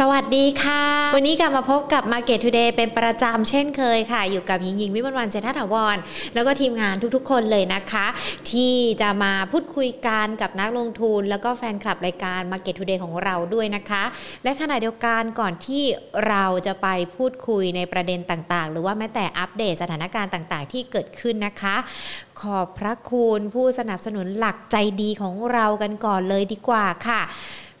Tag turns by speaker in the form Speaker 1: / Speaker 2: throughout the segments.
Speaker 1: สวัสดีค่ะ วันนี้กลับมาพบกับ Market Today เป็นประจำเช่นเคยค่ะ อยู่กับหญิงหญิงวิมลวันเศรษฐถาวร แล้วก็ทีมงานทุกๆ คนเลยนะคะ ที่จะมาพูดคุยกันกับนักลงทุน แล้วก็แฟนคลับรายการ Market Today ของเราด้วยนะคะ และขณะเดียวกันก่อนที่เราจะไปพูดคุยในประเด็นต่างๆ หรือว่าแม้แต่อัปเดตสถานการณ์ต่างๆ ที่เกิดขึ้นนะคะ ขอบพระคุณผู้สนับสนุนหลักใจดีของเรากันก่อนเลยดีกว่าค่ะ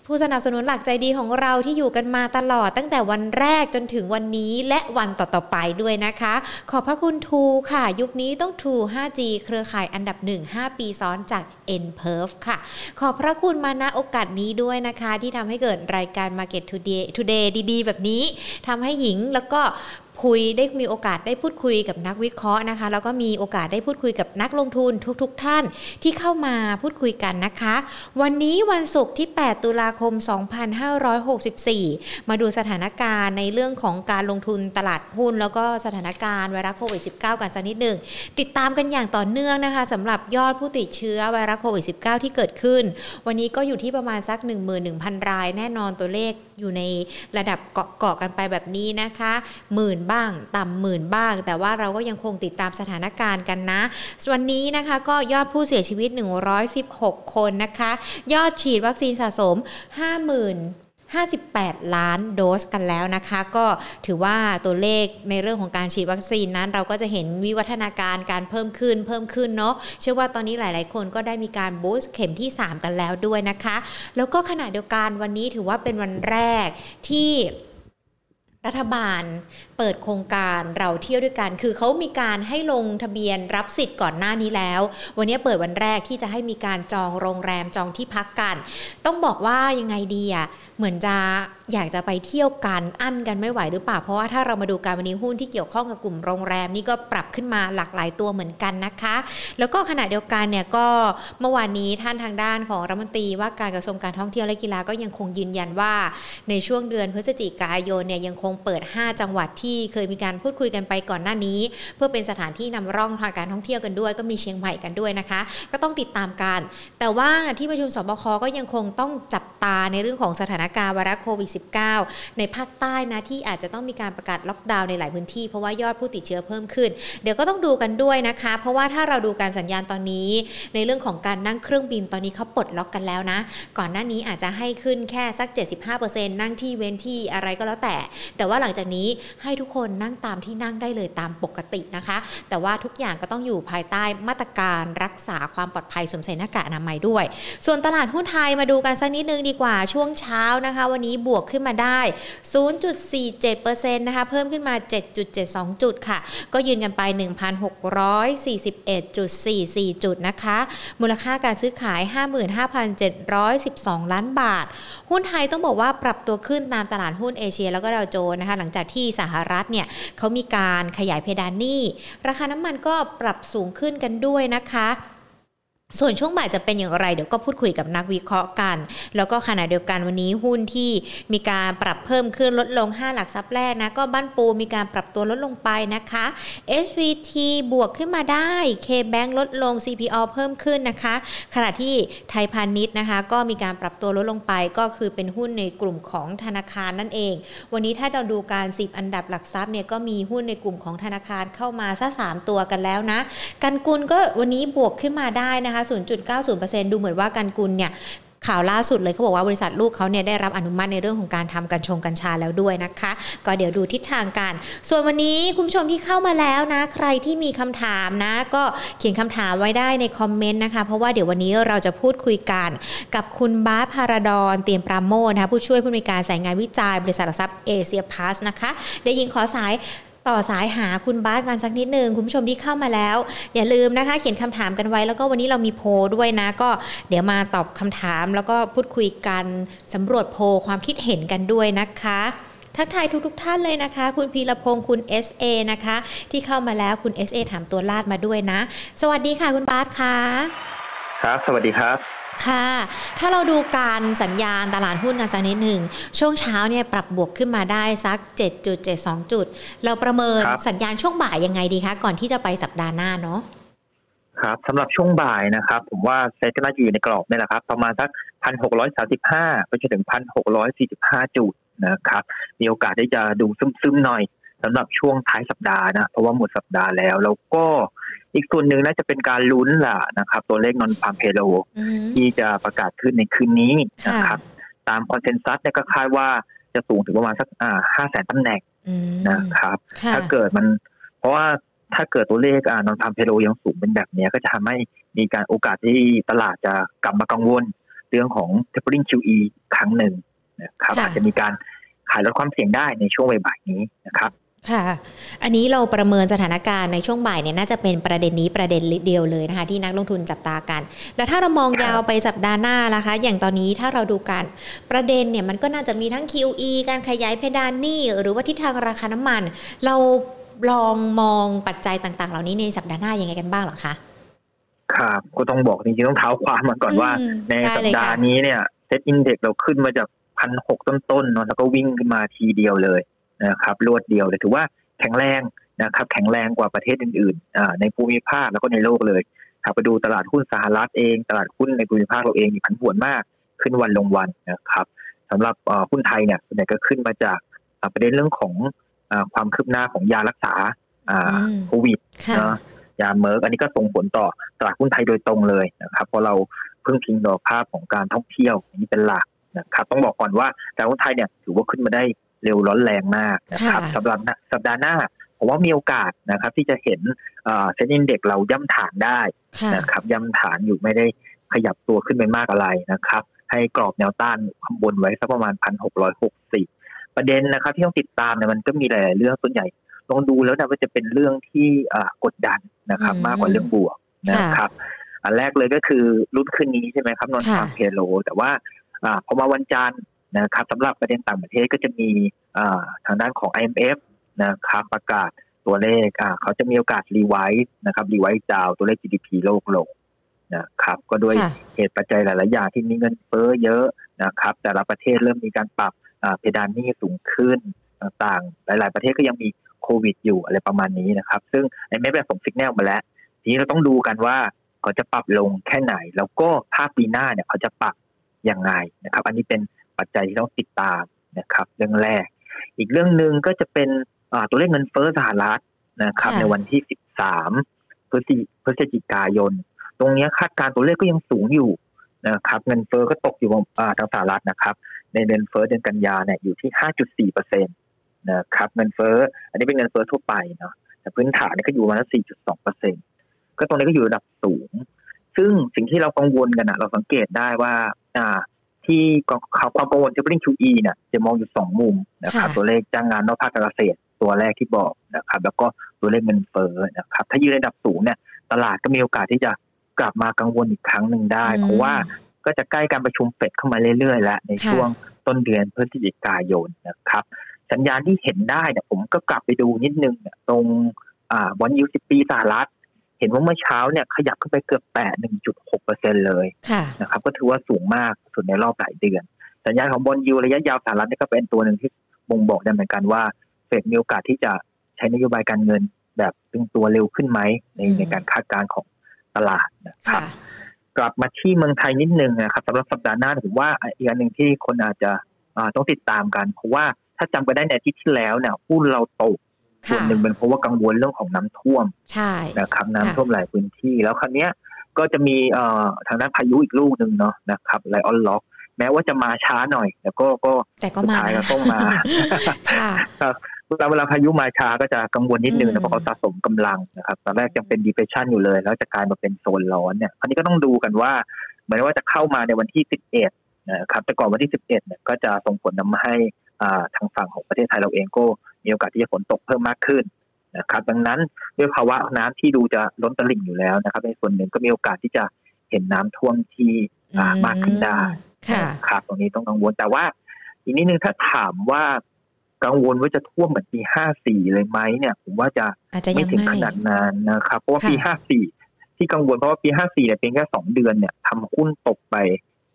Speaker 1: ผู้สนับสนุนหลักใจดีของเราที่อยู่กันมาตลอดตั้งแต่วันแรกจนถึงวันนี้และวันต่อๆไปด้วยนะคะ ขอบพระคุณทูค่ะ ยุคนี้ต้องทู 5G เครือข่ายอันดับ 1 5 ปีซ้อนจาก n p e r f ค่ะ ขอบพระคุณมาณโอกาสนี้ด้วยนะคะ ที่ทำให้เกิดรายการ Market Today Today ดีๆ แบบนี้ทำให้หญิงแล้วก็ คุยได้มีโอกาสได้พูดคุยกับนักวิเคราะห์นะคะ แล้วก็มีโอกาสได้พูดคุยกับนักลงทุนทุกๆทท่านที่เข้ามาพูดคุยกันนะคะ วันนี้วันศุกร์ที่ 8 ตุลาคม 2564 มาดูสถานการณ์ในเรื่องของการลงทุนตลาดหุ้น แล้วก็สถานการณ์ไวรัสโควิด -19 กันสักนิดหนึ่ง ติดตามกันอย่างต่อเนื่องนะคะสำหรับยอดผู้ติดเชื้อไวรัสโควิด -19 ที่เกิดขึ้น วันนี้ก็อยู่ที่ประมาณสัก 11,000 รายแน่นอนตัวเลข อยู่ในระดับเกาะเกาะกันไปแบบนี้นะคะ หมื่นบ้าง ต่ำหมื่นบ้าง แต่ว่าเราก็ยังคงติดตามสถานการณ์กันนะวันนี้นะคะก็ยอดผู้เสียชีวิต 116 คนนะคะ ยอดฉีดวัคซีนสะสม 50,000 58 ล้านโดสกันแล้วนะคะ ก็ถือว่าตัวเลขในเรื่องของการฉีดวัคซีนนั้น เราก็จะเห็นวิวัฒนาการการเพิ่มขึ้นเพิ่มขึ้นเนาะเชื่อว่าตอนนี้หลาย ๆ คนก็ได้มีการบูสต์เข็มที่ 3 กันแล้วด้วยนะคะ แล้วก็ขณะเดียวกันวันนี้ถือว่าเป็นวันแรกที่รัฐบาลเปิดโครงการเราเที่ยวด้วยกัน คือเขามีการให้ลงทะเบียนรับสิทธิ์ก่อนหน้านี้แล้ว วันนี้เปิดวันแรกที่จะให้มีการจองโรงแรมจองที่พักกัน ต้องบอกว่ายังไงดีอะเหมือนจะอยากจะไปเที่ยวกันอั้นกันไม่ไหวหรือเปล่าเพราะว่าถ้าเรามาดูการวันนี้หุ้นที่เกี่ยวข้องกับกลุ่มโรงแรมนี่ก็ปรับขึ้นมาหลากหลายตัวเหมือนกันนะคะ แล้วก็ขณะเดียวกันเนี่ยก็เมื่อวานนี้ท่านทางด้านของรัฐมนตรีว่าการกระทรวงการท่องเที่ยวและกีฬาก็ยังคงยืนยันว่า ในช่วงเดือนพฤศจิกายนเนี่ยยังคงเปิด 5 จังหวัดที่เคยมีการพูดคุยกันไปก่อนหน้านี้ เพื่อเป็นสถานที่นำร่องทางการท่องเที่ยวกันด้วย ก็มีเชียงใหม่กันด้วยนะคะ ก็ต้องติดตามกัน แต่ว่าที่ประชุมสบคก็ยังคงต้องจับตาในเรื่องของสถานการณ์ไวรัสโควิด -19 ในภาคใต้นะที่อาจจะต้องมีการประกาศล็อกดาวน์ในหลายพื้นที่เพราะว่ายอดผู้ติดเชื้อเพิ่มขึ้น เดี๋ยวก็ต้องดูกันด้วยนะคะ เพราะว่าถ้าเราดูการสัญญาณตอนนี้ ในเรื่องของการนั่งเครื่องบินตอนนี้เขาปลดล็อกกันแล้วนะ ก่อนหน้านี้อาจจะให้ขึ้นแค่สัก 75%นั่งที่เว้นที่อะไรก็แล้วแต่ แต่ว่าหลังจากนี้ให้ทุกคนนั่งตามที่นั่งได้เลยตามปกตินะคะ แต่ว่าทุกอย่างก็ต้องอยู่ภายใต้มาตรการรักษาความปลอดภัยสวมใส่หน้ากากอนามัยด้วย ส่วนตลาดหุ้นไทยมาดูกันสักนิดนึงดีกว่าช่วงเช้านะคะ วันนี้บวกขึ้นมาได้ 0.47%นะคะเพิ่มขึ้นมา 7.72 จุดค่ะ ก็ยืนกันไป 1,641.44 จุดนะคะ มูลค่าการซื้อขาย 55,712 ล้านบาท หุ้นไทยต้องบอกว่าปรับตัวขึ้นตามตลาดหุ้นเอเชียแล้วก็ดาวโจนส์นะคะ หลังจากที่สหรัฐเนี่ยเขามีการขยายเพดานหนี้ ราคาน้ำมันก็ปรับสูงขึ้นกันด้วยนะคะ ส่วนช่วงบ่ายจะเป็นอย่างไรเดี๋ยวก็พูดคุยกับนักวิเคราะห์กัน แล้วก็ขณะเดียวกันวันนี้หุ้นที่มีการปรับเพิ่มขึ้นลดลง 5 หลักทรัพย์แรกนะ ก็บ้านปูมีการปรับตัวลดลงไปนะคะ SVT บวกขึ้นมาได้ KBank ลดลง CPO เพิ่มขึ้นนะคะ ขณะที่ไทยพาณิชย์นะคะ ก็มีการปรับตัวลดลงไปก็คือเป็นหุ้นในกลุ่มของธนาคารนั่นเอง วันนี้ถ้าเราดูการ10อันดับหลักทรัพย์เนี่ยก็มีหุ้นในกลุ่มของธนาคารเข้ามาซะ3ตัวกันแล้วนะ กันกุลก็วันนี้บวกขึ้นมาได้นะคะ0.90%ดูเหมือนว่ากันกุลเนี่ยข่าวล่าสุดเลยเขาบอกว่าบริษัทลูกเขาเนี่ยได้รับอนุมัติในเรื่องของการทำกัญชงกัญชาแล้วด้วยนะคะ ก็เดี๋ยวดูทิศทางกัน ส่วนวันนี้คุณผู้ชมที่เข้ามาแล้วนะ ใครที่มีคำถามนะ ก็เขียนคำถามไว้ได้ในคอมเมนต์นะคะ เพราะว่าเดี๋ยววันนี้เราจะพูดคุยกันกับคุณบ้าพาราดอนเตรียมปราโมทนะคะผู้ช่วยผู้อำนวยการสายงานวิจัยบริษัทหลักทรัพย์เอเชียพาสนะคะเดี๋ยวยิงขอสาย ต่อสายหาคุณบาสกันสักนิดนึงคุณผู้ชมที่เข้ามาแล้ว อย่าลืมนะคะ เขียนคำถามกันไว้ แล้วก็วันนี้เรามีโพด้วยนะ ก็เดี๋ยวมาตอบคำถาม แล้วก็พูดคุยกันสำรวจโพความคิดเห็นกันด้วยนะคะทักทายทุกทท่านเลยนะคะ คุณพีรพงศ์คุณ SA นะคะ ที่เข้ามาแล้วคุณ SA ถามตัวลาดมาด้วยนะ สวัสดีค่ะคุณบาสค่ะ
Speaker 2: ครับ สวัสดีครับ
Speaker 1: ค่ะ ถ้าเราดูการสัญญาณตลาดหุ้นกันสักนิดหนึ่ง ช่วงเช้าเนี่ยปรับบวกขึ้นมาได้สัก 7.72 จุด เราประเมิน
Speaker 2: ครับ
Speaker 1: สัญญาณช่วงบ่ายยังไงดีคะ ก่อนที่จะไปสัปดาห์หน้าเนาะ
Speaker 2: ครับสำหรับช่วงบ่ายนะครับ ผมว่าเซ็ตก็น่าจะอยู่ในกรอบนี่แหละครับ ประมาณสักพันหกร้อยสาสิบห้าไปจนถึงพันหกร้อยสี่สิบห้าจุดนะครับ มีโอกาสที่จะดูซึมๆหน่อยสำหรับช่วงท้ายสัปดาห์นะ เพราะว่าหมดสัปดาห์แล้ว แล้วก็ อีกส่วนหนึ่งน่าจะเป็นการลุ้นล่ะนะครับ ตัวเลขนอนฟาร์มเพโล
Speaker 1: อืม
Speaker 2: ที่จะประกาศขึ้นในคืนนี้
Speaker 1: ค่ะ
Speaker 2: นะครับ ตามคอนเซนแซสเนี่ยก็คาดว่าจะสูงถึงประมาณสักอ่าห้าแสนตำแหน่ง
Speaker 1: อืม
Speaker 2: นะครับ
Speaker 1: ค่ะ
Speaker 2: ถ้าเกิดมัน เพราะว่าถ้าเกิดตัวเลขอ่านอนฟาร์มเพโลยังสูงเป็นแบบเนี้ยก็จะทำให้มีการโอกาสที่ตลาดจะกลับมากังวล เรื่องของ tapering QE ครั้งหนึ่งนะครับ
Speaker 1: ค่ะ
Speaker 2: อาจจะมีการขายลดความเสี่ยงได้ในช่วงบ่ายๆนี้นะครับ
Speaker 1: ค่ะ อันนี้เราประเมินสถานการณ์ในช่วงบ่ายเนี่ยน่าจะเป็นประเด็นนี้ประเด็นเดียวเลยนะคะ ที่นักลงทุนจับตากัน แล้วถ้าเรามอง
Speaker 2: ครับ
Speaker 1: ยาวไปสัปดาห์หน้านะคะ อย่างตอนนี้ถ้าเราดูกันประเด็นเนี่ยมันก็น่าจะมีทั้ง QE การขยายเพดานหนี้หรือว่าทิศทางราคาน้ำมัน เราลองมองปัจจัยต่าง ๆ เหล่านี้ในสัปดาห์หน้ายังไงกันบ้างเหรอคะ
Speaker 2: ครับก็ต้องบอกจริงๆต้องเท้าความมาก่อนว่า
Speaker 1: อืม
Speaker 2: ใน
Speaker 1: ได้
Speaker 2: สัป
Speaker 1: เลย
Speaker 2: ดา
Speaker 1: ค่ะ
Speaker 2: ห์นี้เนี่ยเซ็ตอินเด็กเราขึ้นมาจากพันหกต้นๆเนาะแล้วก็วิ่งขึ้นมาทีเดียวเลย นะครับรวดเดียวเลยถือว่าแข็งแรงนะครับแข็งแรงกว่าประเทศอื่นๆอ่าในภูมิภาคแล้วก็ในโลกเลยครับไปดูตลาดหุ้นสหรัฐเอง ตลาดหุ้นในภูมิภาคเราเองมีผันผวนมากขึ้นวันลงวันนะครับสำหรับเอ่อหุ้นไทยเนี่ยส่วนใหญ่ก็ขึ้นมาจากอ่าประเด็นเรื่องของอ่าความคืบหน้าของยารักษาอ่า
Speaker 1: อืม
Speaker 2: โควิด
Speaker 1: ค่ะ
Speaker 2: เนาะยาเมิร์กอันนี้ก็ส่งผลต่อตลาดหุ้นไทยโดยตรงเลยนะครับเพราะเราพึ่งพิงต่อภาพของการท่องเที่ยวอันนี้เป็นหลักนะครับต้องบอกก่อนว่าตลาดหุ้นไทยเนี่ยถือว่าขึ้นมาได้ เร็วร้อนแรงมากนะครับ
Speaker 1: ค่ะ
Speaker 2: สำหรับสัปดาห์หน้าผมว่ามีโอกาสนะครับ ที่จะเห็นเซ็นดินเด็กเราย่ำฐานได้
Speaker 1: ค่ะ
Speaker 2: นะครับ ย่ำฐานอยู่ไม่ได้ขยับตัวขึ้นไปมากอะไรนะครับ ให้กรอบแนวต้านข้างบนไว้สักประมาณพันหกร้อยหกสิบประเด็นนะครับ ที่ต้องติดตามเนี่ยมันก็มีหลายๆเรื่องส่วนใหญ่ลองดูแล้วนะว่าจะเป็นเรื่องที่อ่ากดดันนะครับ
Speaker 1: อืม
Speaker 2: มากกว่าเรื่องบวกนะครับ อันแรกเลยก็คือลุ้นคืนนี้ใช่ไหมครับ non
Speaker 1: ค่ะ
Speaker 2: ฟาร์มเพโล แต่ว่าอ่าพอมาวันจันทร์ นะครับสำหรับประเด็นต่างประเทศก็จะมีอ่าทางด้านของ IMF นะครับประกาศตัวเลขอ่าเขาจะมีโอกาส revise นะครับ revise down ตัวเลข GDP โลกลงนะครับก็ด้วย
Speaker 1: ค่ะ
Speaker 2: เหตุปัจจัยหลาย ๆ อย่างที่มีเงินเฟ้อเยอะนะครับ แต่ละประเทศเริ่มมีการปรับอ่าเพดานหนี้สูงขึ้นต่างๆ หลาย ๆ ประเทศก็ยังมีโควิดอยู่อะไรประมาณนี้นะครับ ซึ่งไอ้ไม่แบบส่งสัญญาณมาแล้ว ทีนี้เราต้องดูกันว่าเขาจะปรับลงแค่ไหน แล้วก็ภาพปีหน้าเนี่ยเขาจะปรับยังไงนะครับ อันนี้เป็น ปัจจัยที่ต้องติดตามนะครับ เรื่องแรก อีกเรื่องหนึ่งก็จะเป็นอ่าตัวเลขเงินเฟ้อสหรัฐนะครับ
Speaker 1: ค่ะ
Speaker 2: ในวันที่ 13 พฤศจิพฤศจิกายน ตรงเนี้ยคาดการณ์ตัวเลขก็ยังสูงอยู่นะครับ เงินเฟ้อก็ตกอยู่อ่าทางสหรัฐนะครับ ในเดือนเฟ้อเดือนกันยาเนี่ยอยู่ที่ 5.4เปอร์เซ็นตนะครับ เงินเฟ้อ อันนี้เป็นเงินเฟ้อทั่วไปเนาะแต่พื้นฐานเนี่ยก็อยู่ประมาณ4.2เปอร์เซ็นก็ตรงนี้ก็อยู่ระดับสูง ซึ่งสิ่งที่เรากังวลกันนะเราสังเกตได้ว่า อ่า ที่ความความกังวลที่เป็น QE เนี่ยจะมองอยู่สองมุมนะครับ
Speaker 1: ค่ะ
Speaker 2: ตัวเลขจ้างงานนอกภาคการเกษตรตัวแรกที่บอกนะครับ แล้วก็ตัวเลขเงินเฟ้อนะครับ ถ้ายืนระดับสูงเนี่ย ตลาดก็มีโอกาสที่จะกลับมากังวลอีกครั้งหนึ่งได้
Speaker 1: อืม
Speaker 2: เพราะว่าก็จะใกล้การประชุมเฟดเข้ามาเรื่อยๆ แล้วใน
Speaker 1: ค่ะ
Speaker 2: ช่วงต้นเดือนพฤศจิกายนนะครับ สัญญาณที่เห็นได้เนี่ยผมก็กลับไปดูนิดนึงเนี่ยตรงอ่าบอลยูสิบปีสหรัฐ เห็นว่าเมื่อเช้าเนี่ยขยับขึ้นไปเกือบแตะ1.6เปอร์เซ็นเลย
Speaker 1: ค่ะ
Speaker 2: นะครับ ก็ถือว่าสูงมากสุดในรอบหลายเดือน สัญญาณของบอลยูระยะยาวสหรัฐเนี่ยก็เป็นตัวหนึ่งที่บ่งบอกได้เหมือนกันว่าเฟดมีโอกาสที่จะใช้นโยบายการเงินแบบตึงตัวเร็วขึ้นไหมใน
Speaker 1: อืม
Speaker 2: ในการคาดการณ์ของตลาดนะครับ
Speaker 1: ค่ะ
Speaker 2: กลับมาที่เมืองไทยนิดนึงนะครับสำหรับสัปดาห์หน้าผมว่าอีกอันหนึ่งที่คนอาจจะอ่าต้องติดตามกัน เพราะว่าถ้าจำกันได้ในอาทิตย์ที่แล้วเนี่ยหุ้นเราตก ส่วนหนึ่งเป็นเพราะว่ากังวลเรื่องของน้ำท่วม
Speaker 1: ใช่
Speaker 2: นะครับน้ำ
Speaker 1: ค่ะ
Speaker 2: ท่วมหลายพื้นที่ แล้วครั้เนี้ยก็จะมีเอ่อทางด้านพายุอีกลูกหนึ่งเนาะนะครับไลออนล็อกแม้ว่าจะมาช้าหน่อย แต่ก็ก็
Speaker 1: แต่ก็
Speaker 2: สุด
Speaker 1: มา
Speaker 2: ท้ายก็
Speaker 1: นะ
Speaker 2: ต้องมา
Speaker 1: ค่ะ
Speaker 2: เวลาเวลาพายุมาช้าก็จะกังวลนิดนึง
Speaker 1: อืม
Speaker 2: นะเพราะเขาสะสมกำลังนะครับตอนแรกยังเป็น depression อยู่เลย แล้วจะกลายมาเป็นโซนร้อนเนี่ยอันนี้ก็ต้องดูกันว่าเหมือนว่าจะเข้ามาในวันที่ 11นะครับแต่ก่อนวันที่ 11เนี่ยก็จะส่งผลทำให้อ่าทางฝั่งของประเทศไทยเราเองก็ มีโอกาสที่จะฝนตกเพิ่มมากขึ้นนะครับ ดังนั้นด้วยภาวะน้ำที่ดูจะล้นตลิ่งอยู่แล้วนะครับ ในส่วนหนึ่งก็มีโอกาสที่จะเห็นน้ำท่วมที่อ่ามากขึ้นได้
Speaker 1: ค่ะ
Speaker 2: ครับตรงนี้ต้องกังวลแต่ว่า อีกนิดนึงถ้าถามว่ากังวลว่าจะท่วมเหมือนปีห้าสี่เลยไหมเนี่ย ผมว่าจะ
Speaker 1: อาจจะ
Speaker 2: ไม่
Speaker 1: ยัง
Speaker 2: ถึง
Speaker 1: ไม่
Speaker 2: ขนาดนั้นนะครับ เพราะว่า
Speaker 1: ค่ะ
Speaker 2: ปีห้าสี่ที่กังวลเพราะว่าปีห้าสี่เนี่ยเพียงแค่สองเดือนเนี่ยทำหุ้นตกไป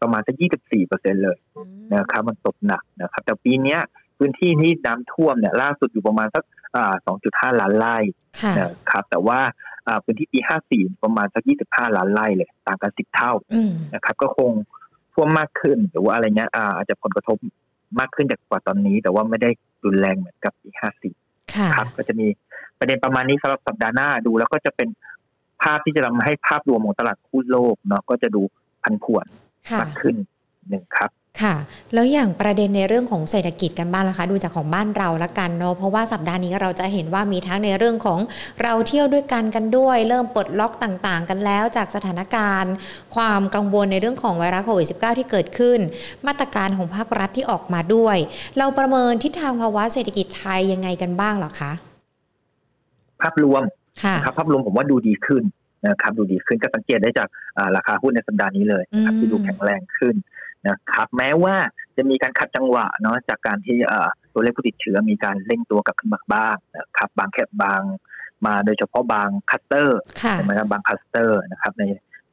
Speaker 2: ประมาณสักยี่สิบสี่เปอร์เซ็นเลย
Speaker 1: อืม
Speaker 2: นะครับ มันตกหนักนะครับ แต่ปีเนี้ย พื้นที่ที่น้ำท่วมเนี่ยล่าสุดอยู่ประมาณสักอ่าสองจุดห้าล้านไร่
Speaker 1: ค่ะ
Speaker 2: นะครับแต่ว่าอ่าพื้นที่ปีห้าสี่ประมาณสักยี่สิบห้าล้านไร่เลยต่างกันสิบเท่า
Speaker 1: อืม
Speaker 2: นะครับ ก็คงท่วมมากขึ้นหรือว่าอะไรเงี้ยอ่าอาจจะผลกระทบมากขึ้นจากกว่าตอนนี้ แต่ว่าไม่ได้รุนแรงเหมือนกับปีห้าสี่
Speaker 1: ค่ะ
Speaker 2: ครับ ก็จะมีประเด็นประมาณนี้สำหรับสัปดาห์หน้าดูแล้วก็จะเป็นภาพที่จะทำให้ภาพรวมของตลาดหุ้นโลกเนาะก็จะดูพันผวน
Speaker 1: ค่ะ
Speaker 2: มากขึ้นหนึ่งครับ
Speaker 1: ค่ะ แล้วอย่างประเด็นในเรื่องของเศรษฐกิจกันบ้างล่ะคะดูจากของบ้านเราละกันเนาะเพราะว่าสัปดาห์นี้เราจะเห็นว่ามีทั้งในเรื่องของเราเที่ยวด้วยกันกันด้วย เริ่มปลดล็อกต่างๆ กันแล้วจากสถานการณ์ ความกังวลในเรื่องของไวรัสโควิด -19 ที่เกิดขึ้น มาตรการของภาครัฐที่ออกมาด้วย เราประเมินทิศทางภาวะเศรษฐกิจไทยยังไงกันบ้างเหรอคะ
Speaker 2: ภาพรวม
Speaker 1: ค่ะ
Speaker 2: นะครับภาพรวมผมว่าดูดีขึ้นนะครับดูดีขึ้นก็สังเกตได้จากอ่าราคาหุ้นในสัปดาห์นี้เลยนะครับ
Speaker 1: อืม
Speaker 2: ที่ดูแข็งแรงขึ้น นะครับ แม้ว่าจะมีการขัดจังหวะเนาะจากการที่อ่าตัวเลขผู้ติดเชื้อมีการเร่งตัวกลับขึ้นมาบ้างนะครับ บางแคบบางมาโดยเฉพาะบางคลัสเตอร์
Speaker 1: ค่ะ
Speaker 2: ใช่ไหมครับบางคลัสเตอร์นะครับใน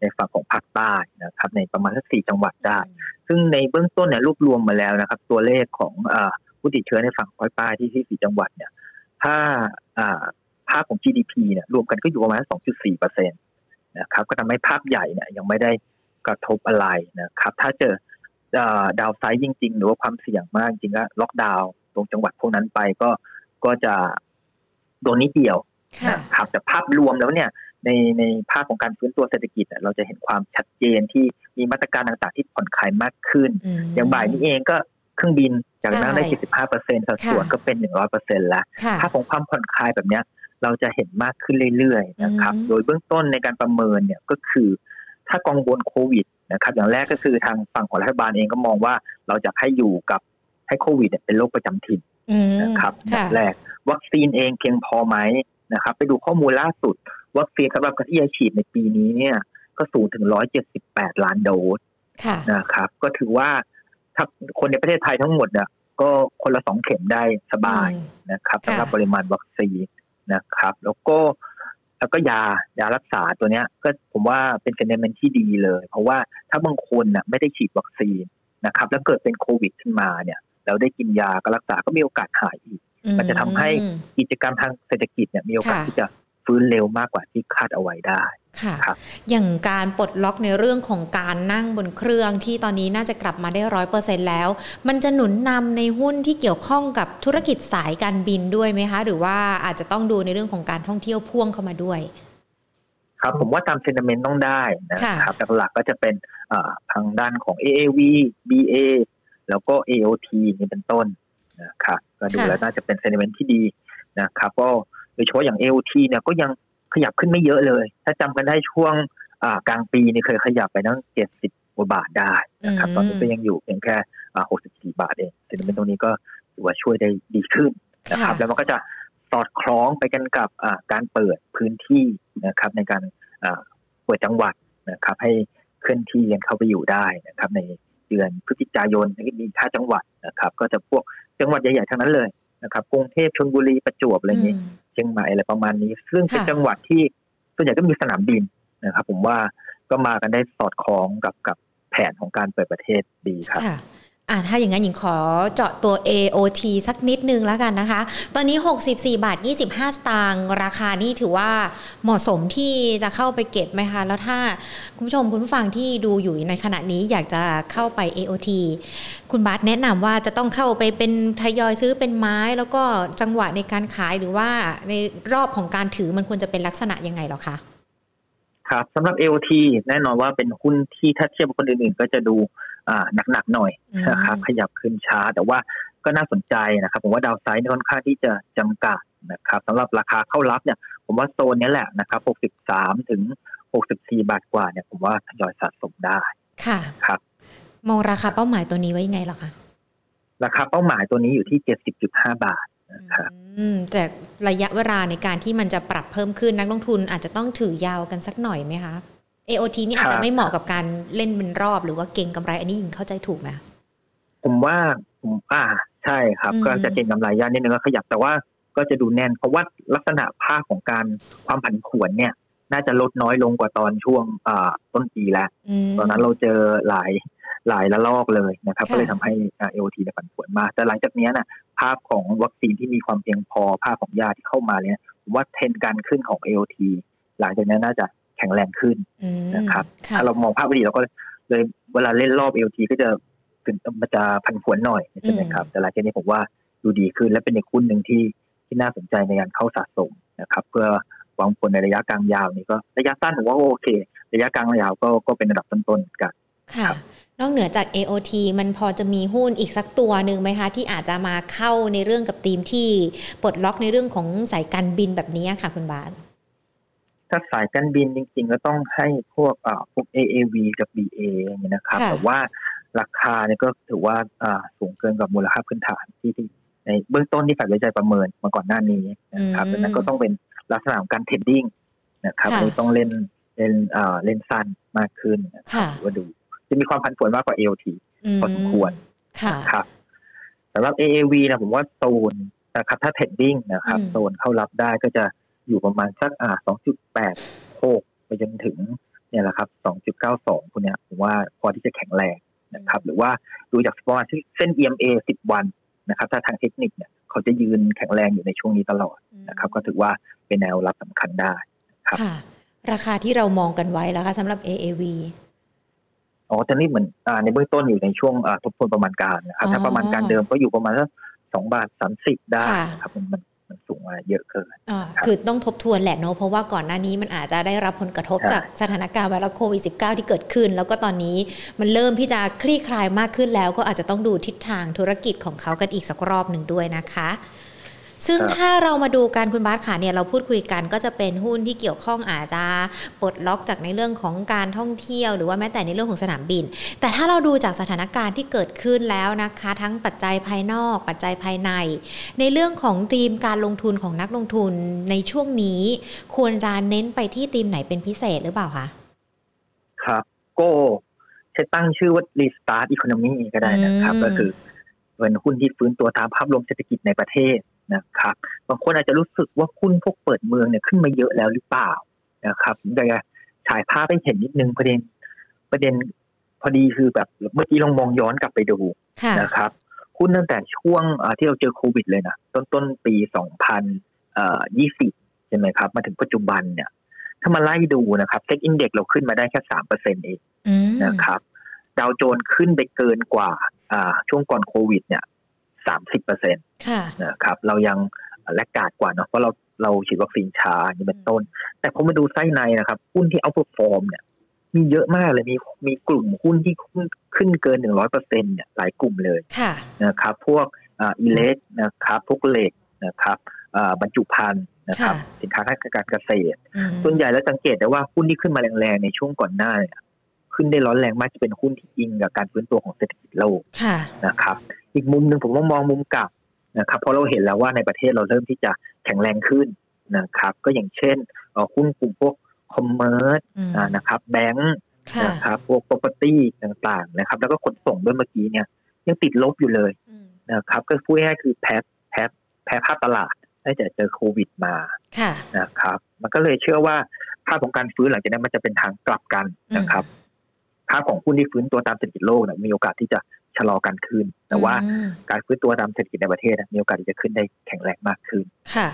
Speaker 2: ในฝั่งของภาคใต้นะครับในประมาณสักสี่จังหวัดได้ ซึ่งในเบื้องต้นเนี่ยรวบรวมมาแล้วนะครับ ตัวเลขของอาผู้ติดเชื้อในฝั่งภาคใต้ที่ที่สี่จังหวัดเนี่ย ถ้าอ่าภาพของ GDP เนี่ยรวมกันก็อยู่ประมาณ2.4เปอร์เซ็นตนะครับ ก็ทำให้ภาพใหญ่เนี่ยยังไม่ได้กระทบอะไรนะครับ ถ้าเจอ ดาวไซด์จริง ๆ หรือว่าความเสี่ยงมากจริงๆก็ล็อกดาวน์ตรงจังหวัดพวกนั้นไปก็ก็จะโดนนิดเดียว
Speaker 1: ค่ะ
Speaker 2: นะครับแต่ภาพรวมแล้วเนี่ยในในภาพของการฟื้นตัวเศรษฐกิจเนี่ยเราจะเห็นความชัดเจนที่มีมาตรการต่างๆที่ผ่อนคลายมากขึ้น
Speaker 1: ม
Speaker 2: อย่างบ่ายนี้เองก็เครื่องบินจากนั่งได้
Speaker 1: ใช่
Speaker 2: 75เปอร์เซ็นต์สัดส่วน
Speaker 1: ค่ะ
Speaker 2: ก็เป็น 100เปอร์เซ็นต์แล้ว
Speaker 1: ค่ะ
Speaker 2: ภาพของความผ่อนคลายแบบเนี้ย เราจะเห็นมากขึ้นเรื่อยๆนะครับ
Speaker 1: อืม
Speaker 2: โดยเบื้องต้นในการประเมินเนี่ยก็คือ ถ้ากังวลโควิด นะครับ อย่างแรกก็คือทางฝั่งของรัฐบาลเองก็มองว่าเราจะให้อยู่กับให้โควิดเนี่ยเป็นโรคประจำถิ่น
Speaker 1: อืม
Speaker 2: นะครับแบ
Speaker 1: ค่ะ
Speaker 2: บแรกวัคซีนเองเพียงพอไหมนะครับ ไปดูข้อมูลล่าสุด วัคซีนสำหรับการที่จะฉีดในปีนี้เนี่ย ก็สูงถึง 178 ล้านโดส
Speaker 1: ค่ะ
Speaker 2: นะครับ ก็ถือว่าถ้าคนในประเทศไทยทั้งหมดเนี่ยก็คนละสองเข็มได้สบาย
Speaker 1: อืม
Speaker 2: นะครับ
Speaker 1: ค่ะ
Speaker 2: สำหรับปริมาณวัคซีนนะครับ แล้วก็ แล้วก็ยายารักษาตัวเนี้ย ก็ผมว่าเป็นเซนเมนที่ดีเลย เพราะว่าถ้าบางคนน่ะไม่ได้ฉีดวัคซีนนะครับ แล้วเกิดเป็นโควิดขึ้นมาเนี่ยแล้วได้กินยาก็รักษาก็มีโอกาสหายอีก มันจะทำให้
Speaker 1: อืม
Speaker 2: กิจกรรมทางเศรษฐกิจเนี่ยมีโอกาส
Speaker 1: ค่ะ
Speaker 2: ที่จะ ฟื้นเร็วมากกว่าที่คาดเอาไว้ได้
Speaker 1: ค่ะ
Speaker 2: ครับ
Speaker 1: อย่างการปลดล็อกในเรื่องของการนั่งบนเครื่องที่ตอนนี้น่าจะกลับมาได้ร้อยเปอร์เซ็นแล้ว มันจะหนุนนำในหุ้นที่เกี่ยวข้องกับธุรกิจสายการบินด้วยไหมคะ หรือว่าอาจจะต้องดูในเรื่องของการท่องเที่ยวพ่วงเข้ามาด้วย
Speaker 2: ครับผมว่าตามเซนเมนต์ต้องได้นะ
Speaker 1: ค่ะ
Speaker 2: ครับหลักๆก็จะเป็นอ่าทางด้านของ AAV BA แล้วก็ AOT นี่เป็นต้นนะครับก็ดูแล้วน่าจะเป็นเซนเมนต์ที่ดีนะครับก็ โดยเฉพาะอย่าง AOT เนี่ยก็ยังขยับขึ้นไม่เยอะเลย ถ้าจำกันได้ช่วงอ่ากลางปีนี่เคยขยับไปตั้งเจ็ดสิบกว่าบาทได้นะครับ
Speaker 1: อืม
Speaker 2: ตอนนี้ก็ยังอยู่เพียงแค่หกสิบสี่บาทเองเซนเมนต์ตรงนี้ก็ถือว่าช่วยได้ดีขึ้นนะครับ แล้วมันก็จะสอดคล้องไปกันกับอ่าการเปิดพื้นที่นะครับ ในการอ่าเปิดจังหวัดนะครับ ให้เคลื่อนที่กันเข้าไปอยู่ได้นะครับ ในเดือนพฤศจิกายนมีท่าจังหวัดนะครับ ก็จะพวกจังหวัดใหญ่ๆทั้งนั้นเลย นะครับกรุงเทพชลบุรีประจวบอะไรนี้
Speaker 1: อืม
Speaker 2: เชียงใหม่อะไรประมาณนี้ ซึ่งเป็น
Speaker 1: ค่ะ
Speaker 2: จังหวัดที่ส่วนใหญ่ก็มีสนามบินนะครับ ผมว่าก็มากันได้สอดคล้องกับกับแผนของการเปิดประเทศดีครับ
Speaker 1: ค่ะ อ่าถ้าอย่างนั้นหญิงขอเจาะตัว AOT สักนิดนึงแล้วกันนะคะ ตอนนี้ 64 บาท 25 สตางค์ราคานี่ถือว่าเหมาะสมที่จะเข้าไปเก็บไหมคะ แล้วถ้าคุณผู้ชมคุณผู้ฟังที่ดูอยู่ในขณะนี้อยากจะเข้าไป AOT คุณบาสแนะนำว่าจะต้องเข้าไปเป็นทยอยซื้อเป็นไม้ แล้วก็จังหวะในการขายหรือว่าในรอบของการถือมันควรจะเป็นลักษณะยังไงหรอคะ
Speaker 2: ครับสำหรับ AOT แน่นอนว่าเป็นหุ้นที่ถ้าเทียบกับคนอื่นๆ ก็จะดู หนักๆหน่อย
Speaker 1: อืม
Speaker 2: นะครับขยับขึ้นช้า แต่ว่าก็น่าสนใจนะครับ ผมว่าดาวไซด์เนี่ยค่อนข้างที่จะจำกัดนะครับสำหรับราคาเข้ารับเนี่ย ผมว่าโซนเนี้ยแหละนะครับ 63 ถึง 64 บาทกว่าเนี่ย ผมว่าทยอยสะสมได้
Speaker 1: ค่ะ
Speaker 2: ครับ
Speaker 1: มองราคาเป้าหมายตัวนี้ไว้ยังไงหรอคะ
Speaker 2: ราคาเป้าหมายตัวนี้อยู่ที่ 70.5 บาทนะครับ
Speaker 1: อืมแต่ระยะเวลาในการที่มันจะปรับเพิ่มขึ้นนักลงทุนอาจจะต้องถือยาวกันสักหน่อยไหมคะ AOT นี่อาจ
Speaker 2: ครั
Speaker 1: จะ
Speaker 2: บ
Speaker 1: ไม่เหมาะกับการเล่นเป็นรอบหรือว่าเก่งกำไรอันนี้หญิงเข้าใจถูกไหม
Speaker 2: ผมว่าผมอ่าใช่ครับ
Speaker 1: อืม
Speaker 2: ก็จะเก็งกำไรย่านนิดนึงก็ขยับแต่ว่าก็จะดูแน่น เพราะว่าลักษณะภาพของการความผันผวนเนี่ย น่าจะลดน้อยลงกว่าตอนช่วงอ่าต้นปีแล้ว
Speaker 1: ม
Speaker 2: ตอนนั้นเราเจอหลายหลายละลอกเลยนะครับ
Speaker 1: ค่ะ
Speaker 2: ก็เลยทำให้เอโอทีเนี่ยผันผวนมากแต่หลังจากเนี้ยนะภาพของวัคซีนที่มีความเพียงพอภาพของยาที่เข้ามาเนี่ยผมว่าเทรนด์การขึ้นของ AOT หลังจากนี้น่าจะ แข็งแรงขึ้น
Speaker 1: อืม
Speaker 2: นะครับ
Speaker 1: ค่ะ
Speaker 2: ถ้าเรามองภาพไม่ดีเราก็เลยเวลาเล่นรอบ AOT ก็จะเขึ้นมันจะพันผวนหน่อยใช่ไหมครับ แต่หลังจากนี้ผมว่าดูดีขึ้นและเป็นอีกหุ้นหนึ่งที่ที่น่าสนใจในการเข้าสะสมนะครับ เพื่อวางผลในระยะกลางยาวนี่ก็ระยะสั้นผมว่าโอเค ระยะกลางยาวก็ก็เป็นระดับต้นๆกัน
Speaker 1: ค่ะ นอกเหนือจาก AOT มันพอจะมีหุ้นอีกสักตัวหนึ่งไหมคะ ที่อาจจะมาเข้าในเรื่องกับทีมที่ปลดล็อกในเรื่องของสายการบินแบบนี้ค่ะคุณบาท
Speaker 2: ถ้าสายการบินจริงๆ ก็ต้องให้พวกอ่าพวก AAV กับ BA อย่างนี้นะครับ แต่ว่าราคาเนี่ยก็ถือว่าอ่าสูงเกินกับมูลค่าพื้นฐานที่ที่ในเบื้องต้นที่ฝ่ายวิจัยประเมินมาก่อนหน้านี้นะครับดังนั้นก็ต้องเป็นลักษณะของการ trading นะครับต้องเล่นเล่นอ่าเล่นสั้นมากขึ้นนะครับว่าดูจะมีความผันผวนมากกว่า AOT พอสมควรครับสำหรับ AAV นะผมว่าโซนนะครับถ้า trading นะครับโซนเข้ารับได้ก็จะ อยู่ประมาณสักอ่า2.86ไปจนถึงเนี่ยแหละครับ2.92พวกเนี้ยผมว่าพอที่จะแข็งแรงนะครับ หรือว่าดูจากสปอร์เส้น EMA 10วันนะครับ ถ้าทางเทคนิคเนี่ยเขาจะยืนแข็งแรงอยู่ในช่วงนี้ตลอดนะครับ ก็ถือว่าเป็นแนวรับสำคัญได้ครับ
Speaker 1: ราคาที่เรามองกันไว้แล้วคะสำหรับ AAV
Speaker 2: อ๋อตอนนี้เหมือนอในเบื้องต้นอยู่ในช่วงทบทวนประมาณการนะครับ ถ้าประมาณการเดิมก็อยู่ประมาณสักสองบาทสามสิบได้ครับมัน มันสูงมาเยอะเกิน
Speaker 1: คือต้องทบทวนแหละเนาะเพราะว่าก่อนหน้านี้มันอาจจะได้รับผลกระทบจากสถานการณ์ไวรัสโควิด -19 ที่เกิดขึ้น แล้วก็ตอนนี้มันเริ่มที่จะคลี่คลายมากขึ้นแล้ว ก็อาจจะต้องดูทิศทางธุรกิจของเขากันอีกสักรอบหนึ่งด้วยนะคะ ซึ่งถ้าเรามาดูการคุณบาสขาเนี่ยเราพูดคุยกันก็จะเป็นหุ้นที่เกี่ยวข้องอาจจะปลดล็อกจากในเรื่องของการท่องเที่ยว หรือว่าแม้แต่ในเรื่องของสนามบิน แต่ถ้าเราดูจากสถานการณ์ที่เกิดขึ้นแล้วนะคะ ทั้งปัจจัยภายนอก ปัจจัยภายใน ในเรื่องของธีมการลงทุนของนักลงทุนในช่วงนี้ ควรจะเน้นไปที่ธีมไหนเป็นพิเศษหรือเปล่าคะ
Speaker 2: ครับก็จะตั้งชื่อว่า restart economy ก็ได้นะครับ ก็คือเป็นหุ้นที่ฟื้นตัวตามภาพรวมเศรษฐกิจในประเทศ นะครับบางคนอาจจะรู้สึกว่าหุ้นพวกเปิดเมืองเนี่ยขึ้นมาเยอะแล้วหรือเปล่านะครับแต่ฉายภาพให้เห็นนิดนึงประเด็นประเด็นพอดีคือแบบเมื่อกี้ลองมองย้อนกลับไปดูนะครับหุ้นตั้งแต่ช่วงที่เราเจอโควิดเลยนะต้นต้นปีสองพันยี่สิบใช่ไหมครับ มาถึงปัจจุบันเนี่ย ถ้ามาไล่ดูนะครับ SET Index เราขึ้นมาได้แค่สามเปอร์เซ็นต์เองนะครับ Dow Jones ขึ้นไปเกินกว่าช่วงก่อนโควิดเนี่ย สามสิบเปอร์เซ็นต์นะครับเรายัง laggard กว่าเนาะเพราะเราเราฉีดวัคซีนช้านี่เป็นต้น แต่พอมาดูไส้ในนะครับหุ้นที่ outperform เนี่ย มีเยอะมากเลยมีมีกลุ่มหุ้นที่ขึ้นเกินหนึ่งร้อยเปอร์เซ็นเนี่ยหลายกลุ่มเลยนะครับ พวกอิเล็กนะครับพวกเหล็กนะครับบรรจุภัณฑ์นะครับ สินค้าทางการเกษตร ส่วนใหญ่แล้วสังเกตได้ว่าหุ้นที่ขึ้นมาแรงๆในช่วงก่อนหน้าเนี่ย ขึ้นได้ร้อนแรงมากจะเป็นหุ้นที่อิงกับการฟื้นตัวของเศรษฐกิจโลกนะครับ อีกมุมหนึ่งผมก็มองมุมกลับนะครับเพราะเราเห็นแล้วว่าในประเทศเราเริ่มที่จะแข็งแรงขึ้นนะครับ ก็อย่างเช่นหุ้นกลุ่มพวก commerce นะครับแบงค์นะครับพวก property ต่างๆนะครับ แล้วก็ขนส่งด้วยเมื่อกี้เนี่ย ยังติดลบอยู่เลยนะครับ ก็พูดง่ายคือแพ้แพ้แพ้ภาพตลาดตั้งแต่เจอโควิดมานะครับ มันก็เลยเชื่อว่าภาพของการฟื้นหลังจากนั้นมันจะเป็นทางกลับกันนะครับ ภาพของหุ้นที่ฟื้นตัวตามเศรษฐกิจโลกมีโอกาสที่จะชะลอการขึ้น แต่ว่าการฟื้นตัวตามเศรษฐกิจในประเทศมีโอกาสที่จะขึ้นได้แข็งแรงมากขึ้น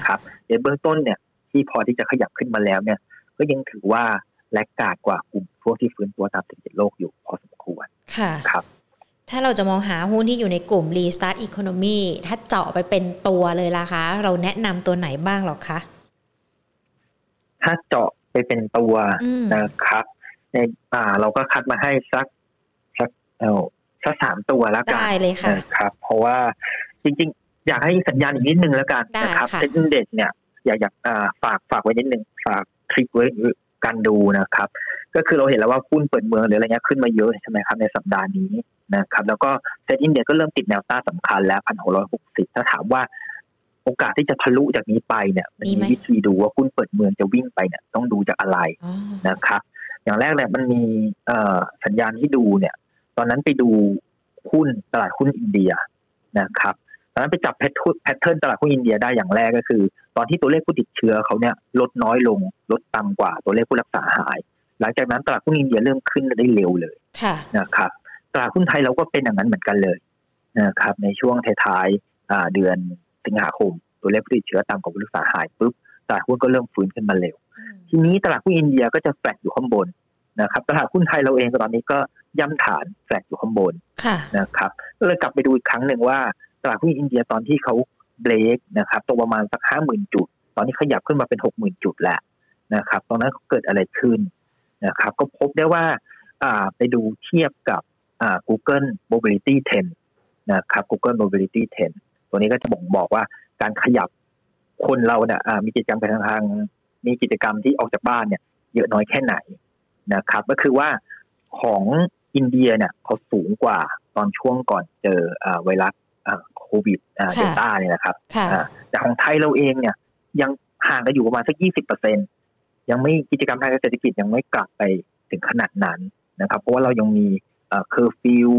Speaker 2: ครับในเบื้องต้นเนี่ยที่พอที่จะขยับขึ้นมาแล้วเนี่ย ก็ยังถือว่าแลกกาดกว่ากลุ่มพวกที่ฟื้นตัวตามเศรษฐกิจโลกอยู่พอสมควร
Speaker 1: ค่ะ
Speaker 2: ครับ
Speaker 1: ถ้าเราจะมองหาหุ้นที่อยู่ในกลุ่ม Restart Economy ถ้าเจาะไปเป็นตัวเลยล่ะคะ เราแนะนำตัวไหนบ้างหรอคะ
Speaker 2: ถ้าเจาะไปเป็นตัวนะครับใน อ่า เราก็คัดมาให้สักสักเอาสักสามตัวแล้วกัน
Speaker 1: ได้เลยค่ะ
Speaker 2: ครับ เพราะว่าจริง ๆ อยากให้สัญญาณอีกนิดนึงแล้วกันนะครับเซ็นเด็ดเนี่ย อยากอยากฝากฝากไว้นิดนึงฝากทริคไว้การดูนะครับ ก็คือเราเห็นแล้วว่าหุ้นเปิดเมืองหรืออะไรเงี้ยขึ้นมาเยอะใช่ไหมครับในสัปดาห์นี้นะครับ แล้วก็เซ็นอินเดียก็เริ่มติดแนวต้านสาคัญแล้วพันหกร้อยหกสิบถ้าถามว่าโอกาสที่จะทะลุจากนี้ไปเนี่ยมันมีวิธีดูว่าหุ้นเปิดเมืองจะวิ่งไปเนี่ยต้องดูจากอะไรนะครับ อย่างแรกเนี่ยมันมีสัญญาณที่ดูเนี่ย ตอนนั้นไปดูหุ้นตลาดหุ้นอินเดียนะครับตอนนั้นไปจับแพทเทิร์นตลาดหุ้นอินเดียได้อย่างแรกก็คือ ตอนที่ตัวเลขผู้ติดเชื้อเขาเนี่ยลดน้อยลงลดต่ำกว่าตัวเลขผู้รักษาหาย หลังจากนั้นตลาดหุ้นอินเดียเริ่มขึ้นได้เร็วเลยนะครับตลาดหุ้นไทยเราก็เป็นอย่างนั้นเหมือนกันเลยนะครับในช่วงท้ายๆเดือนสิงหาคม ตัวเลขผู้ติดเชื้อต่ำกว่าผู้รักษาหายปุ๊บตลาดหุ้นก็เริ่มฟื้นขึ้นมาเร็ว ทีนี้ตลาดหุ้นอินเดียก็จะแฟลตอยู่ข้างบนนะครับ ตลาดหุ้นไทยเราเองตอนนี้ก็ย่ำฐานแฝงอยู่ข้างบน
Speaker 1: ค่ะ
Speaker 2: นะครับก็เลยกลับไปดูอีกครั้งหนึ่งว่า ตลาดหุ้นอินเดียตอนที่เขาเบรกนะครับตรงประมาณสักห้าหมื่นจุด ตอนนี้ขยับขึ้นมาเป็นหกหมื่นจุดแล้วนะครับ ตรงนั้นเกิดอะไรขึ้นนะครับ ก็พบได้ว่าอ่าไปดูเทียบกับอ่า Google Mobility Trend นะครับ Google Mobility Trend ตัวนี้ก็จะบ่งบอกว่าการขยับคนเราเนี่ยอ่ามีกิจกรรมไปทางทาง มีกิจกรรมที่ออกจากบ้านเนี่ย เยอะน้อยแค่ไหนนะครับ ก็คือว่าของอินเดียเนี่ยเขาสูงกว่าตอนช่วงก่อนเจออ่าไวรัสอ่าโควิดอ่า
Speaker 1: ค่ะ
Speaker 2: เดลต้าเนี่ยนะครับ
Speaker 1: ค่ะ
Speaker 2: อ่าแต่ของไทยเราเองเนี่ย ยังห่างกันอยู่ประมาณสักยี่สิบเปอร์เซ็นยังไม่กิจกรรมทางเศรษฐกิจยังไม่กลับไปถึงขนาดนั้นนะครับ เพราะว่าเรายังมีเคอร์ฟิว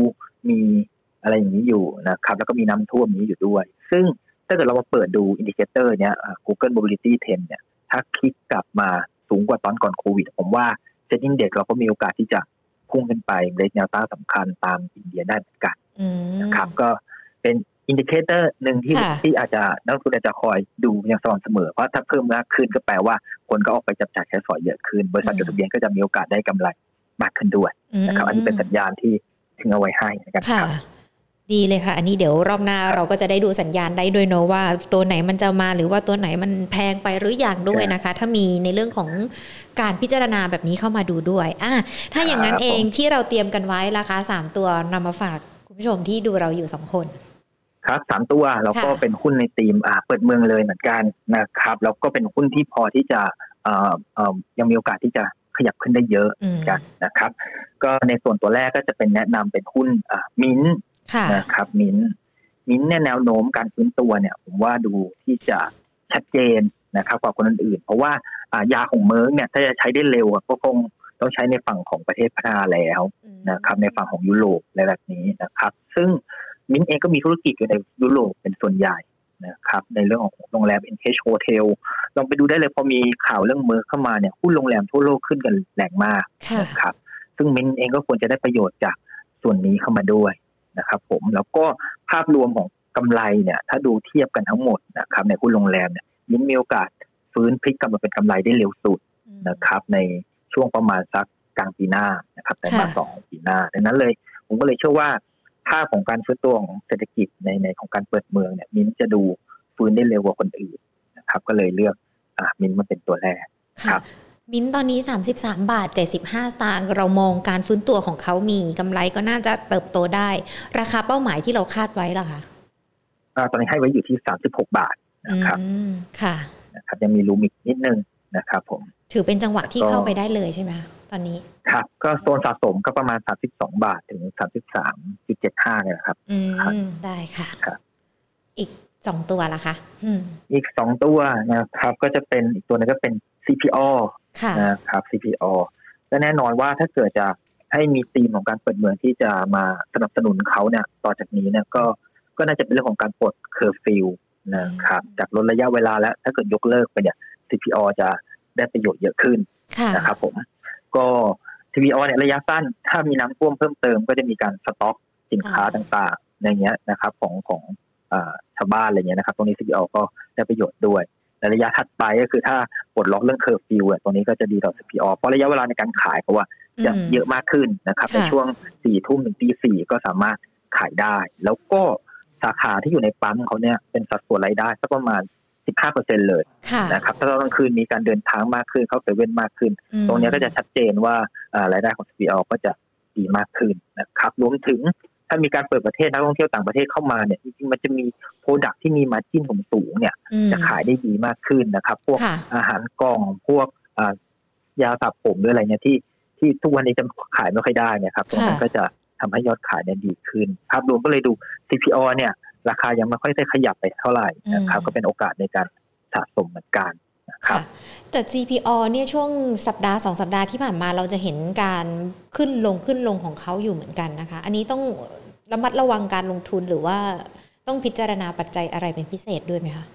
Speaker 2: มีอะไรอย่างนี้อยู่นะครับ แล้วก็มีน้ำท่วมนี้อยู่ด้วย ซึ่งถ้าเกิดเรามาเปิดดู indicator เนี้ยอ่า Google Mobility Trend เนี่ย ถ้าพลิกกลับมาสูงกว่าตอนก่อนโควิด ผมว่า SET Index เราก็มีโอกาสที่จะพุ่งขึ้นไปเบรกแนวต้านสำคัญตามอินเดียได้เหมือนกัน
Speaker 1: อืม
Speaker 2: นะครับก็เป็น indicator หนึ่งที่
Speaker 1: ค่ะ
Speaker 2: ที่อาจจะนักลงทุนอาจจะคอยดูอย่างสม่ำเสมอ เพราะถ้าเพิ่มมากขึ้นก็แปลว่าคนก็ออกไปจับจ่ายใช้สอยเยอะขึ้น บริษัทจดทะเบียนก็จะมีโอกาสได้กำไรมากขึ้นด้วยนะครับ อันนี้เป็นสัญญาณที่ถึงเอาไว้ให้นะครับ
Speaker 1: ค่ะ ดีเลยค่ะ อันนี้เดี๋ยวรอบหน้าเราก็จะได้ดูสัญญาณได้ด้วยเนอะว่าตัวไหนมันจะมาหรือว่าตัวไหนมันแพงไปหรืออย่างด้วยนะคะ ถ้ามีในเรื่องของการพิจารณาแบบนี้เข้ามาดูด้วยอะถ้าอย่างนั้น
Speaker 2: ครับ
Speaker 1: เอง
Speaker 2: ผม
Speaker 1: ที่เราเตรียมกันไว้ราคาสามตัวนำมาฝากคุณผู้ชมที่ดูเราอยู่สองคน
Speaker 2: ครับสามตัวแล้วก็
Speaker 1: ค่ะ
Speaker 2: เป็นหุ้นในธีมอ่าเปิดเมืองเลยเหมือนกันนะครับแล้วก็เป็นหุ้นที่พอที่จะเอ่อเอ่อยังมีโอกาสที่จะขยับขึ้นได้เยอะ
Speaker 1: อืม
Speaker 2: กันนะครับ ก็ในส่วนตัวแรกก็จะเป็นแนะนำเป็นหุ้นอ่ามิ้น
Speaker 1: ค่ะ
Speaker 2: นะครับ MINT MINT เนี่ยแนวโน้มการฟื้นตัวเนี่ย ผมว่าดูที่จะชัดเจนนะครับกว่าคนอื่นๆเพราะว่าอ่ายาของเมิร์กเนี่ยถ้าจะใช้ได้เร็วอะก็คงต้องใช้ในฝั่งของประเทศพัฒนาแล้วนะครับในฝั่งของยุโรปอะไรแบบนี้นะครับ ซึ่งมิ้นท์เองก็มีธุรกิจอยู่ในยุโรปเป็นส่วนใหญ่นะครับในเรื่องของโรงแรม NH Hotel ลองไปดูได้เลยพอมีข่าวเรื่องเมิร์กเข้ามาเนี่ยหุ้นโรงแรมทั่วโลกขึ้นกันแรงมาก
Speaker 1: ค่ะ
Speaker 2: นะครับซึ่งมินเองก็ควรจะได้ประโยชน์จากส่วนนี้เข้ามาด้วย นะครับผมแล้วก็ภาพรวมของกำไรเนี่ยถ้าดูเทียบกันทั้งหมดนะครับในหุ้นโรงแรมเนี่ยมินมีโอกาสฟื้นพลิกกลับมาเป็นกำไรได้เร็วสุดนะครับในช่วงประมาณสักกลางปีหน้านะครับแต่มา
Speaker 1: ค่ะ
Speaker 2: สองของปีหน้าดังนั้นเลยผมก็เลยเชื่อว่าภาพของการฟื้นตัวของเศรษฐกิจในในของการเปิดเมืองเนี่ยมินจะดูฟื้นได้เร็วกว่าคนอื่นนะครับ ก็เลยเลือกอ่ามินมาเป็นตัวแรกครั
Speaker 1: ค่ะ
Speaker 2: บ
Speaker 1: มิ้นท์ตอนนี้ 33 บาท 75 สตางค์เรามองการฟื้นตัวของเขามีกำไรก็น่าจะเติบโตได้ ราคาเป้าหมายที่เราคาดไว้ล่ะคะ
Speaker 2: อ่าตอนนี้ให้ไว้อยู่ที่ 36 บาทนะครับ
Speaker 1: อืมค่ะ
Speaker 2: นะครับยังมีรูมิกนิดนึงนะครับผม
Speaker 1: ถือเป็นจังหวะที่
Speaker 2: ก็
Speaker 1: เข้าไปได้เลยใช่ไหมตอนนี้
Speaker 2: ครับ ก็โซนสะสมก็ประมาณ 32 บาทถึง 33.75เนี่ยนะครับ
Speaker 1: อืม
Speaker 2: ครับ
Speaker 1: ได้ค่ะ
Speaker 2: ครับ
Speaker 1: อีกสองตัวล่ะคะอืม
Speaker 2: อีก2ตัวนะครับ ก็จะเป็นอีกตัวหนึงก็เป็น CPO
Speaker 1: ค่ะ
Speaker 2: นะครับ CPO และแน่นอนว่าถ้าเกิดจะให้มีธีมของการเปิดเมืองที่จะมาสนับสนุนเขาเนี่ยต่อจากนี้เนี่ยก็ก็น่าจะเป็นเรื่องของการปลดเคอร์ฟิวนะครับจากลดระยะเวลาแล้วถ้าเกิดยกเลิกไปเนี่ย CPO จะได้ประโยชน์เยอะขึ้น
Speaker 1: ค่ะ
Speaker 2: นะครับผมก็ TVO เนี่ยระยะสั้น ถ้ามีน้ำท่วมเพิ่มเติมก็จะมีการสต็อกสินค้า
Speaker 1: อ่า
Speaker 2: ต่างๆอย่างเงี้ยนะครับ ของของอ่าชาวบ้านอะไรเงี้ยนะครับ ตรงนี้ CPALL ก็ได้ประโยชน์ด้วย แต่ระยะถัดไปก็คือถ้าปลดล็อกเรื่องเคอร์ฟิวตรงนี้ก็จะดีต่อ CPALL เพราะระยะเวลาในการขายเพราะว่าจะ
Speaker 1: อืม
Speaker 2: เยอะมากขึ้นนะครับ
Speaker 1: ค่ะ
Speaker 2: ในช่วงสี่ทุ่มถึงตีสี่ก็สามารถขายได้ แล้วก็สาขาที่อยู่ในปั๊มเขาเนี่ยเป็นสัดส่วนรายได้สักประมาณ15%เลย
Speaker 1: ค่ะ
Speaker 2: นะครับ ถ้าตอนกลางคืนมีการเดินทางมากขึ้นเข้าเซเว่นมากขึ้น
Speaker 1: อืม
Speaker 2: ตรงเนี้ยก็จะชัดเจนว่าอ่ารายได้ของ CPO ก็จะดีมากขึ้นนะครับ รวมถึง ถ้ามีการเปิดประเทศนักท่องเที่ยวต่างประเทศเข้ามาเนี่ยจริงๆมันจะมีโปรดักที่มีมาจิ้นสูงๆเนี่ย
Speaker 1: อืม
Speaker 2: จะขายได้ดีมากขึ้นนะครับ พวก
Speaker 1: ค่ะ
Speaker 2: อาหารกล่องพวกอ่ายาสระผมหรืออะไรเนี่ยที่ที่ทุกวันนี้จะขายไม่ค่อยได้เนี่ยครับตรงนั้น
Speaker 1: ค่ะ
Speaker 2: ก็จะทำให้ยอดขายเนี่ยดีขึ้น ภาพรวมก็เลยดู CPO เนี่ย ราคายังไม่ค่อยได้ขยับไปเท่าไหร่นะครับ ก็เป็นโอกาสในการสะสมเหมือนกันนะ ครับ
Speaker 1: ค่ะแต่ CPO เนี่ยช่วงสัปดาห์สองสัปดาห์ที่ผ่านมาเราจะเห็นการขึ้นลงขึ้นลงของเขาอยู่เหมือนกันนะคะ อันนี้ต้องระมัดระวังการลงทุนหรือว่าต้องพิจารณาปัจจัยอะไรเป็นพิเศษด้วยไหมคะ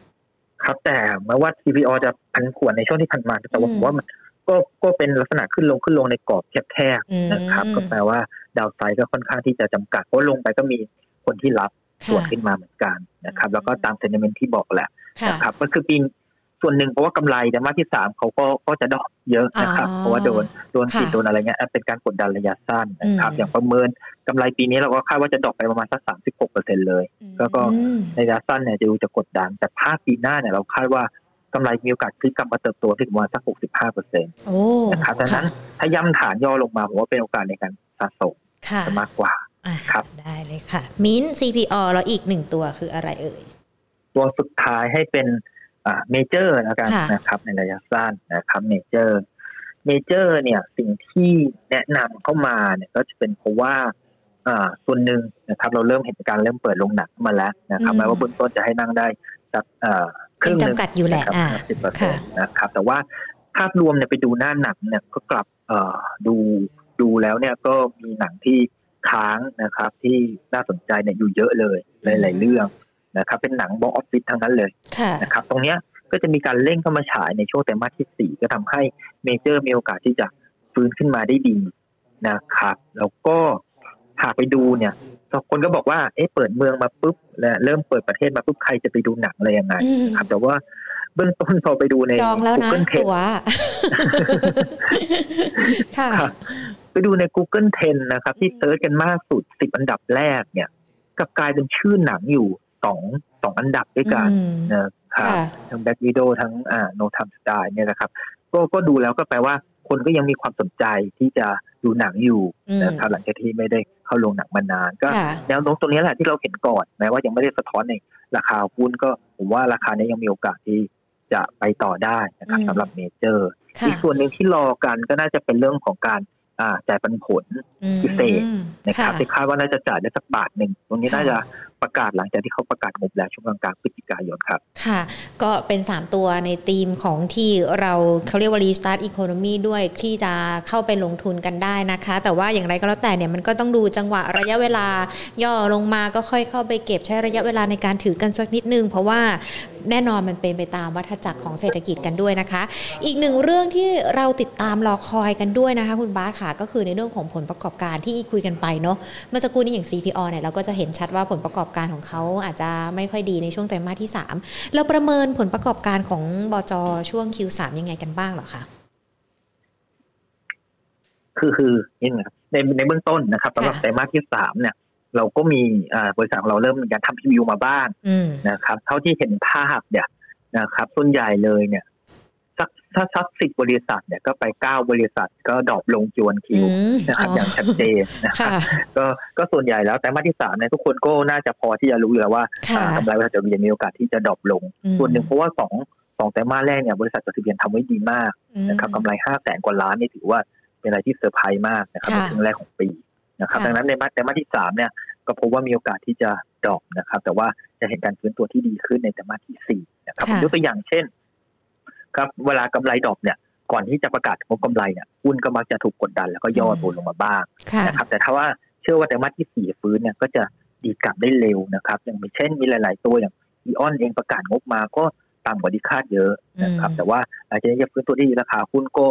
Speaker 2: ครับแต่แม้ว่า CPO จะพันผวนในช่วงที่ผ่านมาแต่ว่า
Speaker 1: อืม
Speaker 2: ผมว่ามันก็ก็เป็นลักษณะขึ้นลงขึ้นลงในกรอบแคบ
Speaker 1: อืม
Speaker 2: ๆนะครับ ก็แปลว่าดาวไซด์ก็ค่อนข้างที่จะจำกัดเพราะลงไปก็มีคนที่รับส่วน
Speaker 1: ค่ะ
Speaker 2: ขึ้นมาเหมือนกันนะครับ
Speaker 1: อืม
Speaker 2: แล้วก็ตามเซน i เมนที่บอกแหละ
Speaker 1: ค่ะ
Speaker 2: นะครับก็คือปี ส่วนหนึ่งเพราะว่ากำไรแต่มาที่สามเขาก็ก็จะดอกเยอะนะครับ
Speaker 1: อ๋อ
Speaker 2: เพราะว่าโดนโดน
Speaker 1: ค่ะ
Speaker 2: ปิดโดนอะไรเงี้ยเป็นการกดดันระยะสั้นนะครับ
Speaker 1: อืม
Speaker 2: อย่างประเมินกำไรปีนี้เราก็คาดว่าจะดอกไปประมาณสักสามสิบหกเปอร์เซ็นเลยแล้วก็
Speaker 1: อืม
Speaker 2: ในระยะสั้นเนี่ยจะดูจะกดดัน แต่ภาคปีหน้าเนี่ยเราคาดว่ากำไรมีโอกาสพลิกกลับมาเติบโตที่ประมาณสักหกสิบห้าเปอร์เซ็นต์
Speaker 1: โอ้
Speaker 2: นะครับดังนั้นถ้าย่ำฐานย่อลงมาผมว่าเป็นโอกาสในการสะสม
Speaker 1: ค่ะ
Speaker 2: จะมากกว่า
Speaker 1: อะ
Speaker 2: ครับ
Speaker 1: ได้เลยค่ะ MINT CPALL แล้วอีกหนึ่งตัวคืออะไรเอ่ย
Speaker 2: ตัวสุดท้ายให้เป็นอ่า เมเจอร์แล้วกัน
Speaker 1: ค่ะ
Speaker 2: นะครับ ในระยะสั้นนะครับเมเจอร์เมเจอร์เนี่ยสิ่งที่แนะนำเข้ามาเนี่ยก็จะเป็นเพราะว่าอ่าส่วนหนึ่งนะครับ เราเริ่มเห็นการเริ่มเปิดโรงหนังมาแล้วนะครับ
Speaker 1: อืม
Speaker 2: แม้ว่าเบื้องต้นจะให้นั่งได้สักอ่าครึ่งหนึ่ง
Speaker 1: ยังจำกัดอยู่แหละ
Speaker 2: นะครับ
Speaker 1: ห้า
Speaker 2: สิบเปอร์เซ็
Speaker 1: ค่ะ
Speaker 2: นะครับ แต่ว่าภาพรวมเนี่ยไปดูหน้าหนังเนี่ยก็กลับเอ่อดูดูแล้วเนี่ยก็มีหนังที่ค้างนะครับที่น่าสนใจเนี่ยอยู่เยอะเลยหลาย ๆ เรื่อง นะครับเป็นหนัง box office ทั้งนั้นเลย
Speaker 1: ค่ะ
Speaker 2: นะครับตรงเนี้ยก็จะมีการเร่งเข้ามาฉายในช่วงไตรมาสที่สี่ก็ทำให้เมเจอร์มีโอกาสที่จะฟื้นขึ้นมาได้ดีนะครับ แล้วก็หากไปดูเนี่ยคนก็บอกว่าเอ๊ะเปิดเมืองมาปุ๊บและเริ่มเปิดประเทศมาปุ๊บใครจะไปดูหนังอะไรยังไง
Speaker 1: อืม
Speaker 2: ครับแต่ว่าเบื้องต้นพอไปดูใน
Speaker 1: จองแล้วนะ
Speaker 2: Google Trend
Speaker 1: ตัวค่ะ
Speaker 2: ครับไปดูใน Google Trend นะครับ ที่
Speaker 1: อืม
Speaker 2: search กันมากสุดสิบอันดับแรกเนี่ยกลับกลายเป็นชื่อหนังอยู่ สองสองอันดับด้วยกัน
Speaker 1: อืม
Speaker 2: นะครับ
Speaker 1: ค่ะ
Speaker 2: ทั้ง Black Widow ทั้งอ่า No Time to Die เนี่ยนะครับ ก็ก็ดูแล้วก็แปลว่าคนก็ยังมีความสนใจที่จะดูหนังอยู่
Speaker 1: อืม
Speaker 2: นะครับหลังจากที่ไม่ได้เข้าโรงหนังมานาน ก็
Speaker 1: ค่ะ
Speaker 2: แนวโน้มตัวนี้แหละที่เราเห็นก่อนแม้ว่ายังไม่ได้สะท้อนในราคาหุ้นก็ผมว่าราคานี้ยังมีโอกาสที่จะไปต่อได้นะครับ
Speaker 1: อืม
Speaker 2: สำหรับเมเจอร์
Speaker 1: ค่ะ
Speaker 2: อีกส่วนหนึ่งที่รอกันก็น่าจะเป็นเรื่องของการอ่า จ่ายปันผล
Speaker 1: อืม
Speaker 2: พิเศษนะครับ
Speaker 1: ค่ะ
Speaker 2: ที่คาดว่าน่าจะจ่ายได้สักบาทหนึ่งตรงนี้
Speaker 1: ค่ะ
Speaker 2: น่าจะประกาศหลังจากที่เขาประกาศงบแล้วช่วงกลางๆพฤศจิกายนครับ
Speaker 1: ค่ะ ก็เป็น 3 ตัวในธีมของที่เราเขาเรียกว่า restart economy ด้วยที่จะเข้าไปลงทุนกันได้นะคะ แต่ว่าอย่างไรก็แล้วแต่เนี่ยมันก็ต้องดูจังหวะระยะเวลา ย่อลงมาก็ค่อยเข้าไปเก็บใช้ระยะเวลาในการถือกันสักนิดนึง เพราะว่า แน่นอนมันเป็นไปตามวัฏจักรของเศรษฐกิจกันด้วยนะคะ อีกหนึ่งเรื่องที่เราติดตามรอคอยกันด้วยนะคะ คุณบาสค่ะก็คือในเรื่องของผลประกอบการที่คุยกันไปเนาะเมื่อสักครู่นี้อย่าง CPO เนี่ยเราก็จะเห็นชัดว่าผลประกอบการของเขาอาจจะไม่ค่อยดีในช่วงไตรมาสที่ 3 เราประเมินผลประกอบการของบจช่วง Q3 ยังไงกันบ้างหรอคะ
Speaker 2: คือคือนี่นะครับในในเบื้องต้นนะครับสำหรับ
Speaker 1: ค่
Speaker 2: ไตรมาสที่สามเนี่ย เราก็มีอ่าบริษัทของเราเริ่มมีการทำพรีวิวมาบ้าง
Speaker 1: อืม
Speaker 2: นะครับ เท่าที่เห็นภาพเนี่ยนะครับส่วนใหญ่เลยเนี่ยสักถ้าสักสิบบริษัทเนี่ยก็ไปเก้าบริษัทก็ดรอปลงจวนคิว
Speaker 1: อืม
Speaker 2: นะครับ
Speaker 1: อ๋อ
Speaker 2: อย่างชัดเจนนะครับ
Speaker 1: ค่ะ
Speaker 2: ก็ก็ส่วนใหญ่แล้วไตรมาสที่สามเนี่ยทุกคนก็น่าจะพอที่จะรู้อยู่แล้วว่า
Speaker 1: ค่ะ
Speaker 2: อ่ากำไรบริษัทจดทะเบียนมีโอกาสที่จะ drop ลง
Speaker 1: อืม
Speaker 2: ส่วนหนึ่งเพราะว่าสองสองไตรมาสแรกเนี่ยบริษัทจดทะเบียนทำไว้ดีมาก
Speaker 1: อืม
Speaker 2: นะครับกำไรห้าแสนกว่าล้านนี่ถือว่าเป็นอะไรที่เซอร์ไพรส์มากนะครับใน
Speaker 1: ค่ะ
Speaker 2: ช่วงแรกของปี นะครับ
Speaker 1: ค่ะ
Speaker 2: ดังนั้นในมาสไตรมาสที่สามเนี่ยก็พบว่ามีโอกาสที่จะ drop นะครับ แต่ว่าจะเห็นการฟื้นตัวที่ดีขึ้นในไตรมาสที่สี่นะครับผมยกตัวอย่างเช่น ครับ เวลากำไร drop เนี่ย ก่อนที่จะประกาศงบกำไรเนี่ยหุ้นก็มักจะถูกกดดันแล้วก็ย่อตัวลงมาบ้าง
Speaker 1: ค่ะ
Speaker 2: นะครับ แต่ถ้าว่าเชื่อว่าไตรมาสที่สี่ฟื้นเนี่ยก็จะดีกลับได้เร็วนะครับ อย่างเช่นมีหลาย ๆ ตัวอย่างอีออนเองประกาศงบมาก็ต่ำกว่าที่คาดเยอะนะครับ
Speaker 1: อืม
Speaker 2: แต่ว่าหลังจากนี้จะฟื้นตัวที่ดีราคาหุ้นก็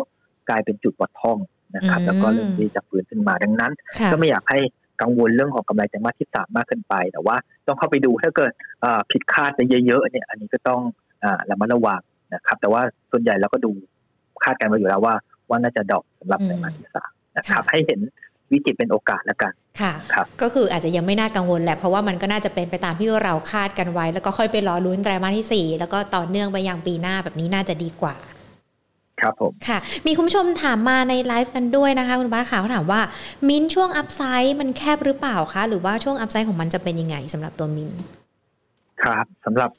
Speaker 2: กลายเป็นจุดวัดท่อง นะครับ
Speaker 1: อืม
Speaker 2: แล้วก็เริ่มที่จะฟื้นขึ้นมาดังนั้น
Speaker 1: ค่ะ
Speaker 2: ก็ไม่อยากให้กังวลเรื่องของกำไรไตรมาสที่สามมากเกินไป แต่ว่าต้องเข้าไปดูถ้าเกิดอ่าผิดคาดไปเยอะๆเนี่ย อันนี้ก็ต้องอ่าระมัดระวังนะครับ แต่ว่าส่วนใหญ่เราก็ดูคาดการณ์มาอยู่แล้วว่า ว่าน่าจะ drop สำหรับไตรมาสที่สามนะครับ ให้เห็นวิกฤตเป็นโอกาสแล้วกัน
Speaker 1: ค่ะ
Speaker 2: ครับ
Speaker 1: ก็คืออาจจะยังไม่น่ากังวลแหละเพราะว่ามันก็น่าจะเป็นไปตามที่เราคาดกันไว้ แล้วก็ค่อยไปรอลุ้นไตรมาสที่ 4 แล้วก็ต่อเนื่องไปยังปีหน้าแบบนี้น่าจะดีกว่า
Speaker 2: ครับผม
Speaker 1: ค่ะ มีคุณผู้ชมถามมาในไลฟ์กันด้วยนะคะ คุณบาสค่ะเขาถามว่ามินท์ช่วง upside มันแคบหรือเปล่าคะหรือว่าช่วง upside ของมันจะเป็นยังไงสำหรับตัวมินท์
Speaker 2: ครับสำหรับ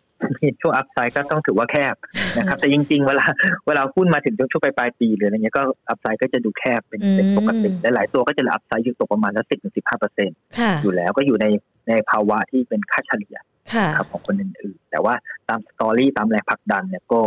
Speaker 2: ช่วง upside ก็ต้องถือว่าแคบนะครับ แต่จริง ๆ เวลาเวลาหุ้นมาถึงช่วงปลายๆปีหรืออะไรเงี้ยก็ upside ก็จะดูแคบเป็นเป็นปกติหลายๆตัวก็จะเหลือ upside อยู่ตกประมาณละสิบถึงสิบห้าเปอร์เซ็นต์
Speaker 1: ค่ะ
Speaker 2: อยู่แล้วก็อยู่ในในภาวะที่เป็นค่าเฉลี่ย
Speaker 1: ค่ะ
Speaker 2: ครับของคนอื่นๆแต่ว่าตาม story ตามแรงผลักดันเนี่ยก็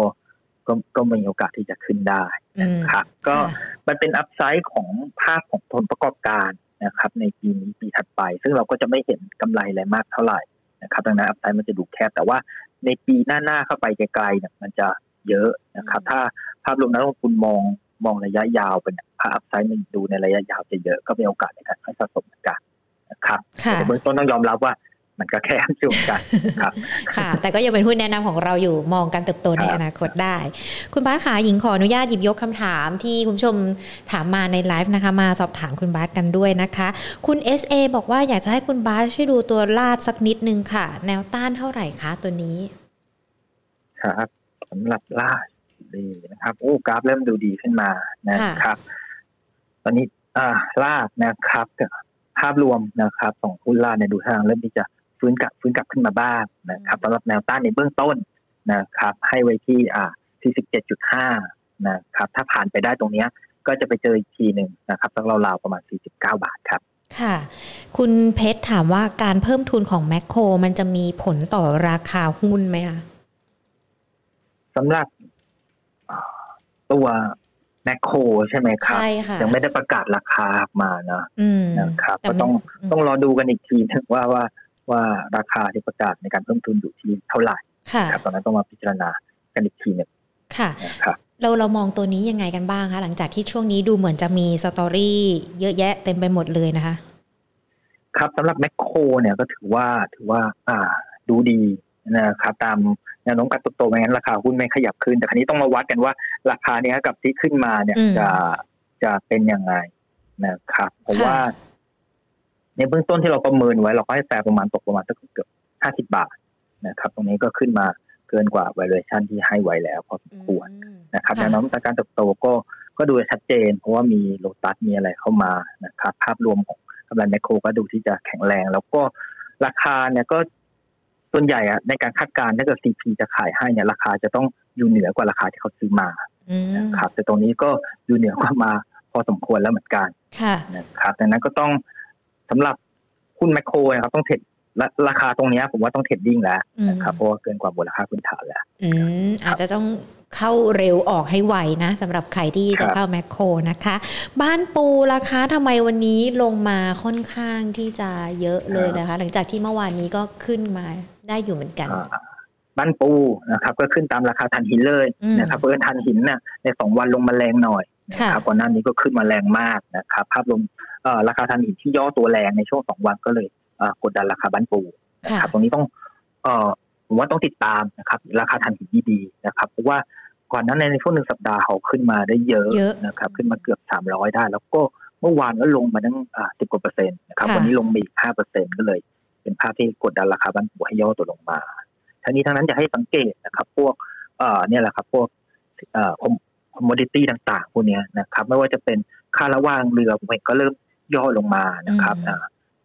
Speaker 2: ก็ก็มีโอกาสที่จะขึ้นได้
Speaker 1: อืม
Speaker 2: ครับก็
Speaker 1: ค่ะ
Speaker 2: มันเป็น upside ของภาพของผลประกอบการนะครับ ในปีนี้ปีถัดไป ซึ่งเราก็จะไม่เห็นกำไรอะไรมากเท่าไหร่นะครับดังนั้น upside มันจะดูแคบแต่ว่าในปีหน้าๆเข้าไปไกลๆเนี่ยมันจะเยอะนะครับ ถ้าภาพรวมนักลงทุนมองมองระยะยาวเป็นภาพ upside มันดูในระยะยาวจะเยอะก็มีโอกาสในการให้สะสมเหมือนกันนะครับ
Speaker 1: ค่ะ
Speaker 2: แต่เบื้องต้นต้องยอมรับว่า มันก็แคบช่วงกันครับ
Speaker 1: ค่ะ แต่ก็ยังเป็นหุ้นแนะนำของเราอยู่มองการเติบโตในอนาคตได้ คุณบาสขาหญิงขออนุญาตหยิบยกคำถามที่คุณผู้ชมถามมาในไลฟ์นะคะ มาสอบถามคุณบาสกันด้วยนะคะ คุณ SA บอกว่าอยากจะให้คุณบาสช่วยดูตัวลาดสักนิดนึงค่ะ แนวต้านเท่าไหร่คะตัวนี้
Speaker 2: ครับสำหรับล่าดีนะครับโอ้กราฟเริ่มดูดีขึ้นมานะครับ ตอนนี้อ่าลาดนะครับภาพรวมนะครับของหุ้นลาดในดูทางเริ่มที่จะ ฟื้นกลับฟื้นกลับขึ้นมาบ้างนะครับสำหรับแนวต้านในเบื้องต้นนะครับ ให้ไว้ที่อ่าที่สิบเจ็ดจุดห้านะครับ ถ้าผ่านไปได้ตรงนี้ก็จะไปเจออีกทีหนึ่งนะครับสักราวๆประมาณสี่สิบเก้าบาทครับ
Speaker 1: ค่ะ คุณเพชรถามว่าการเพิ่มทุนของแมคโครมันจะมีผลต่อราคาหุ้นไหมคะ
Speaker 2: สำหรับตัวแมคโครใช่ไหมครับ
Speaker 1: ใช่ค่ะ
Speaker 2: ยังไม่ได้ประกาศราคาออกมานะนะครับ ก็ต้องต้องรอดูกันอีกทีนึงว่าว่า ว่าราคาที่ประกาศในการเพิ่มทุนอยู่ที่เท่าไหร่ครับตอนนั้นต้องมาพิจารณากันอีกทีหนึ่ง
Speaker 1: ค่ะ
Speaker 2: ครับ
Speaker 1: เราเรามองตัวนี้ยังไงกันบ้างคะหลังจากที่ช่วงนี้ดูเหมือนจะมีสตอรี่เยอะแยะเต็มไปหมดเลยนะคะ
Speaker 2: ครับสำหรับแมคโครเนี่ยก็ถือว่าถือว่า อ่า ดูดีนะครับตามแนวโน้มการเติบโตไม่งั้นราคาหุ้นไม่ขยับขึ้น แต่ครั้นี้ต้องมาวัดกันว่า ราคาเนี้ยกับที่ขึ้นมาเนี่ยจะจะเป็นยังไงนะครับเพราะว่า ในเบื้องต้นที่เราประเมินไว้ เราก็ให้แฟร์ประมาณตกประมาณสักเกือบห้าสิบาทนะครับ ตรงนี้ก็ขึ้นมาเกินกว่า valuation ที่ให้ไว้แล้วพอสมควรนะครับแนวโน้มการเติบโตก็ก็ดูชัดเจน เพราะว่ามีโลตัสมีอะไรเข้ามานะครับภาพรวมของกำลังแมคโครก็ดูที่จะแข็งแรง แล้วก็ราคาเนี่ยก็ส่วนใหญ่อะในการคาดการณ์ถ้าเกิดซีพีจะขายให้เนี่ยราคาจะต้องอยู่เหนือกว่าราคาที่เขาซื้อมานะครับแต่ตรงนี้ก็อยู่เหนือกว่ามาพอสมควรแล้วเหมือนกันนะครับดังนั้นก็ต้อง สำหรับหุ้นแมคโครนะครับต้องเทรดราคาตรงนี้ผมว่าต้องเทรดดิ้งแล้วนะครับเพราะว่าเกินกว่ามูลค่าพื้นฐานแล้ว
Speaker 1: อืมอาจจะต้องเข้าเร็วออกให้ไวนะสำหรับใครที่จะเข้าแมคโครนะคะ บ้านปูราคาทำไมวันนี้ลงมาค่อนข้างที่จะเยอะเลยนะคะ หลังจากที่เมื่อวานนี้ก็ขึ้นมาได้อยู่เหมือนกัน
Speaker 2: บ้านปูนะครับก็ขึ้นตามราคาทันหินเลยนะครับเพราะทันหินเนี่ยในสองวันลงมาแรงหน่อยนะครับก่อนหน้านี้ก็ขึ้นมาแรงมากนะครับภาพรวม ราคาทันหินที่ย่อตัวแรงในช่วงสองวันก็เลยกดดันราคาบ้านปูนะครับตรงนี้ต้องเอผมว่าต้องติดตามนะครับ ราคาทันหินดีๆนะครับเพราะว่าก่อนนั้นในช่วงหนึ่งสัปดาห์เขาขึ้นมาได้เยอะนะครับ ขึ้นมาเกือบสามร้อยได้ แล้วก็เมื่อวานก็ลงมาตั้งสิบกว่าเปอร์เซ็นต์นะครับวันนี้ลงมาอีกห้าเปอร์เซ็นต์ก็เลย เป็นภาพที่กดดันราคาบันปูให้ย่อตัวลงมาทั้งนี้ทั้งนั้นจะให้สังเกตนะครับ พวกเอ่อเนี่ยแหละครับพวกเอ่อคอมมดิตี้ต่าง ๆ พวกนี้นะครับ ไม่ว่าจะเป็นค่าระว่างเรือผมเห็นก็เริ่ม ย่อลงมานะครับ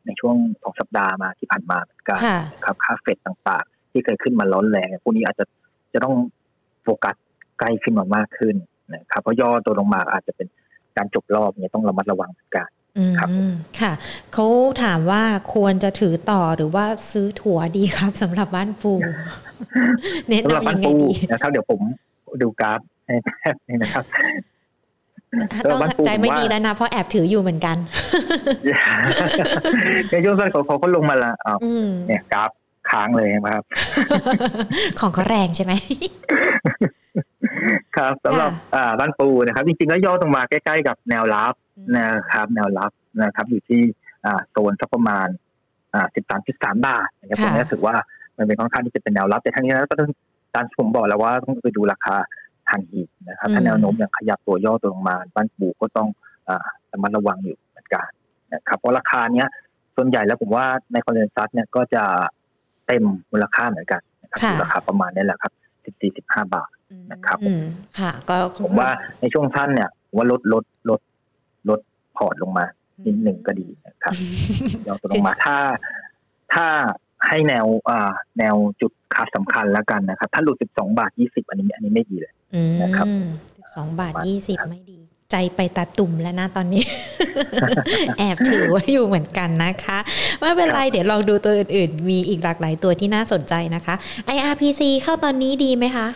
Speaker 2: ในช่วงสองสัปดาห์มาที่ผ่านมาเหมือนกันครับค่าเฟดต่างๆ ที่เคยขึ้นมาร้อนแรงพวกนี้อาจจะจะต้องโฟกัสใกล้ขึ้นมามากขึ้นนะครับเพราะย่อตัวลงมาอาจจะเป็นการจบรอบเนี่ยต้องระมัดระวังเหมือนกันครับ
Speaker 1: ค่ะเขาถามว่าควรจะถือต่อหรือว่าซื้อถั่วดีครับสำหรับบ้านปู
Speaker 2: เน้นำยังไงดีนะครับเดี๋ยวผมดูกราฟให้แป๊บนึงนะครับ
Speaker 1: ต้องใจไม่ดีแล้วนะ เพราะแอบถืออยู่เหมือนกัน
Speaker 2: ในช่วงสั้นเขาเขาลงมาละเนี่ยกราฟค้างเลยครับ
Speaker 1: ของเขาแรงใช่ไหม
Speaker 2: ครับสำหรับบ้านปูนะครับ จริงๆแล้วย่อตรงมาใกล้ๆกับแนวรับนะครับ แนวรับนะครับ อยู่ที่โซนสักประมาณสิบสามจุดสามบาทนะครับตรงนี้ถือว่ามันเป็นค่อนข้างที่จะเป็นแนวรับแต่ทั้งนี้ก็ต้องตามผมบอกแล้วว่าต้องไปดูราคา ทางอีกนะครับถ้าแนวโน้มยังขยับตัวย่อตัวลงมาบ้านปูก็ต้องระมัดระวังอยู่เหมือนกันนะครับเพราะราคาเนี้ยส่วนใหญ่แล้วผมว่าในคอนเซนซัสเนี่ยก็จะเต็มมูลค่าเหมือนกันนะครับราคาประมาณนี้แหละครับสิบสี่สิบห้าบาทนะครับ
Speaker 1: ค่ะ ก็
Speaker 2: ผมว่าในช่วงสั้นเนี่ยว่าลดลดลดลดพอร์ตลงมานิดหนึ่งก็ดีนะครับย่อตัวลงมาถ้าถ้าให้แนวอ่าแนวจุดขาดสำคัญแล้วกันนะครับ ถ้าหลุดสิบสองบาทยี่สิบอันนี้ อันนี้ไม่ดีเลย นะครับ
Speaker 1: สิบสองบาทยี่สิบไม่ดี ใจไปตาตุ่มแล้วนะตอนนี้ แอบถือว่าอยู่เหมือนกันนะคะไม่เป็นไรเดี๋ยวลองดูตัวอื่นๆ มีอีกหลากหลายตัวที่น่าสนใจนะคะ IRPC เข้าตอนนี้ดีไหมคะ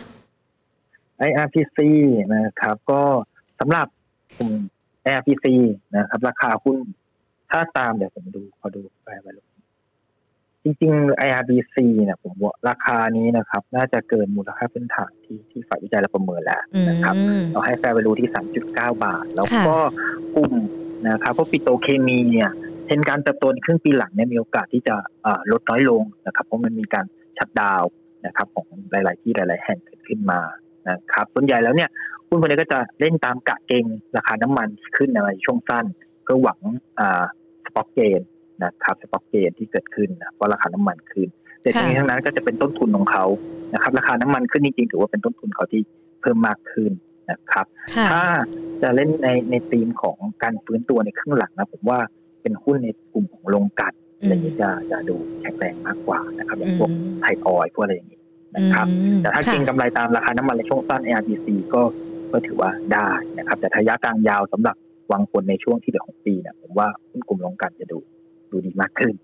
Speaker 2: IRPC นะครับ ก็สำหรับกลุ่ม IRPC นะครับ ราคาหุ้นถ้าตามเดี๋ยวผมดูขอดูไปไปล จริงๆ IRBC เนี่ยผมว่าราคานี้นะครับ น่าจะเกินมูลค่าพื้นฐานที่ที่ฝ่ายวิจัยเราประเมินแล้วนะครับ เราให้แฟร์วลูที่ 3.9 บาท แล้วก็กลุ่มนะครับพวกปิโตเคมีเนี่ยเห็นการเติบโตในครึ่งปีหลังเนี่ยมีโอกาสที่จะลดน้อยลงนะครับเพราะมันมีการชัดดาวนะครับของหลาย ๆ ที่หลาย ๆ แห่งเกิดขึ้นมานะครับส่วนใหญ่แล้วเนี่ยหุ้นพวกนี้ก็จะเล่นตามกะเกงราคาน้ำมันขึ้นในช่วงสั้นเพื่อหวังสปอตเกน นะครับสปอตเกนที่เกิดขึ้นนะเพราะราคาน้ำมันขึ้น แต่ทั้งนี้ทั้งนั้นก็จะเป็นต้นทุนของเขานะครับ ราคาน้ำมันขึ้นจริงๆถือว่าเป็นต้นทุนเขาที่เพิ่มมากขึ้นนะครับ ถ้าจะเล่นในในธีมของการฟื้นตัวในครึ่งหลังนะผมว่าเป็นหุ้นในกลุ่มของโรงกัดอะไรอย่างนี้จะจะดูแข็งแรงมากกว่านะครับอย่างพวกไทยออยพวกอะไรอย่างนี้นะครับ แต่ถ้าเก็งกำไรตามราคาน้ำมันในช่วงสั้น ARBC ก็ก็ถือว่าได้นะครับ แต่ระยะกลางยาวสำหรับวางผลในช่วงที่เหลือของปีเนี่ยผมว่าหุ้นกลุ่มโรงกันจะดู ดูดีมากขึ้น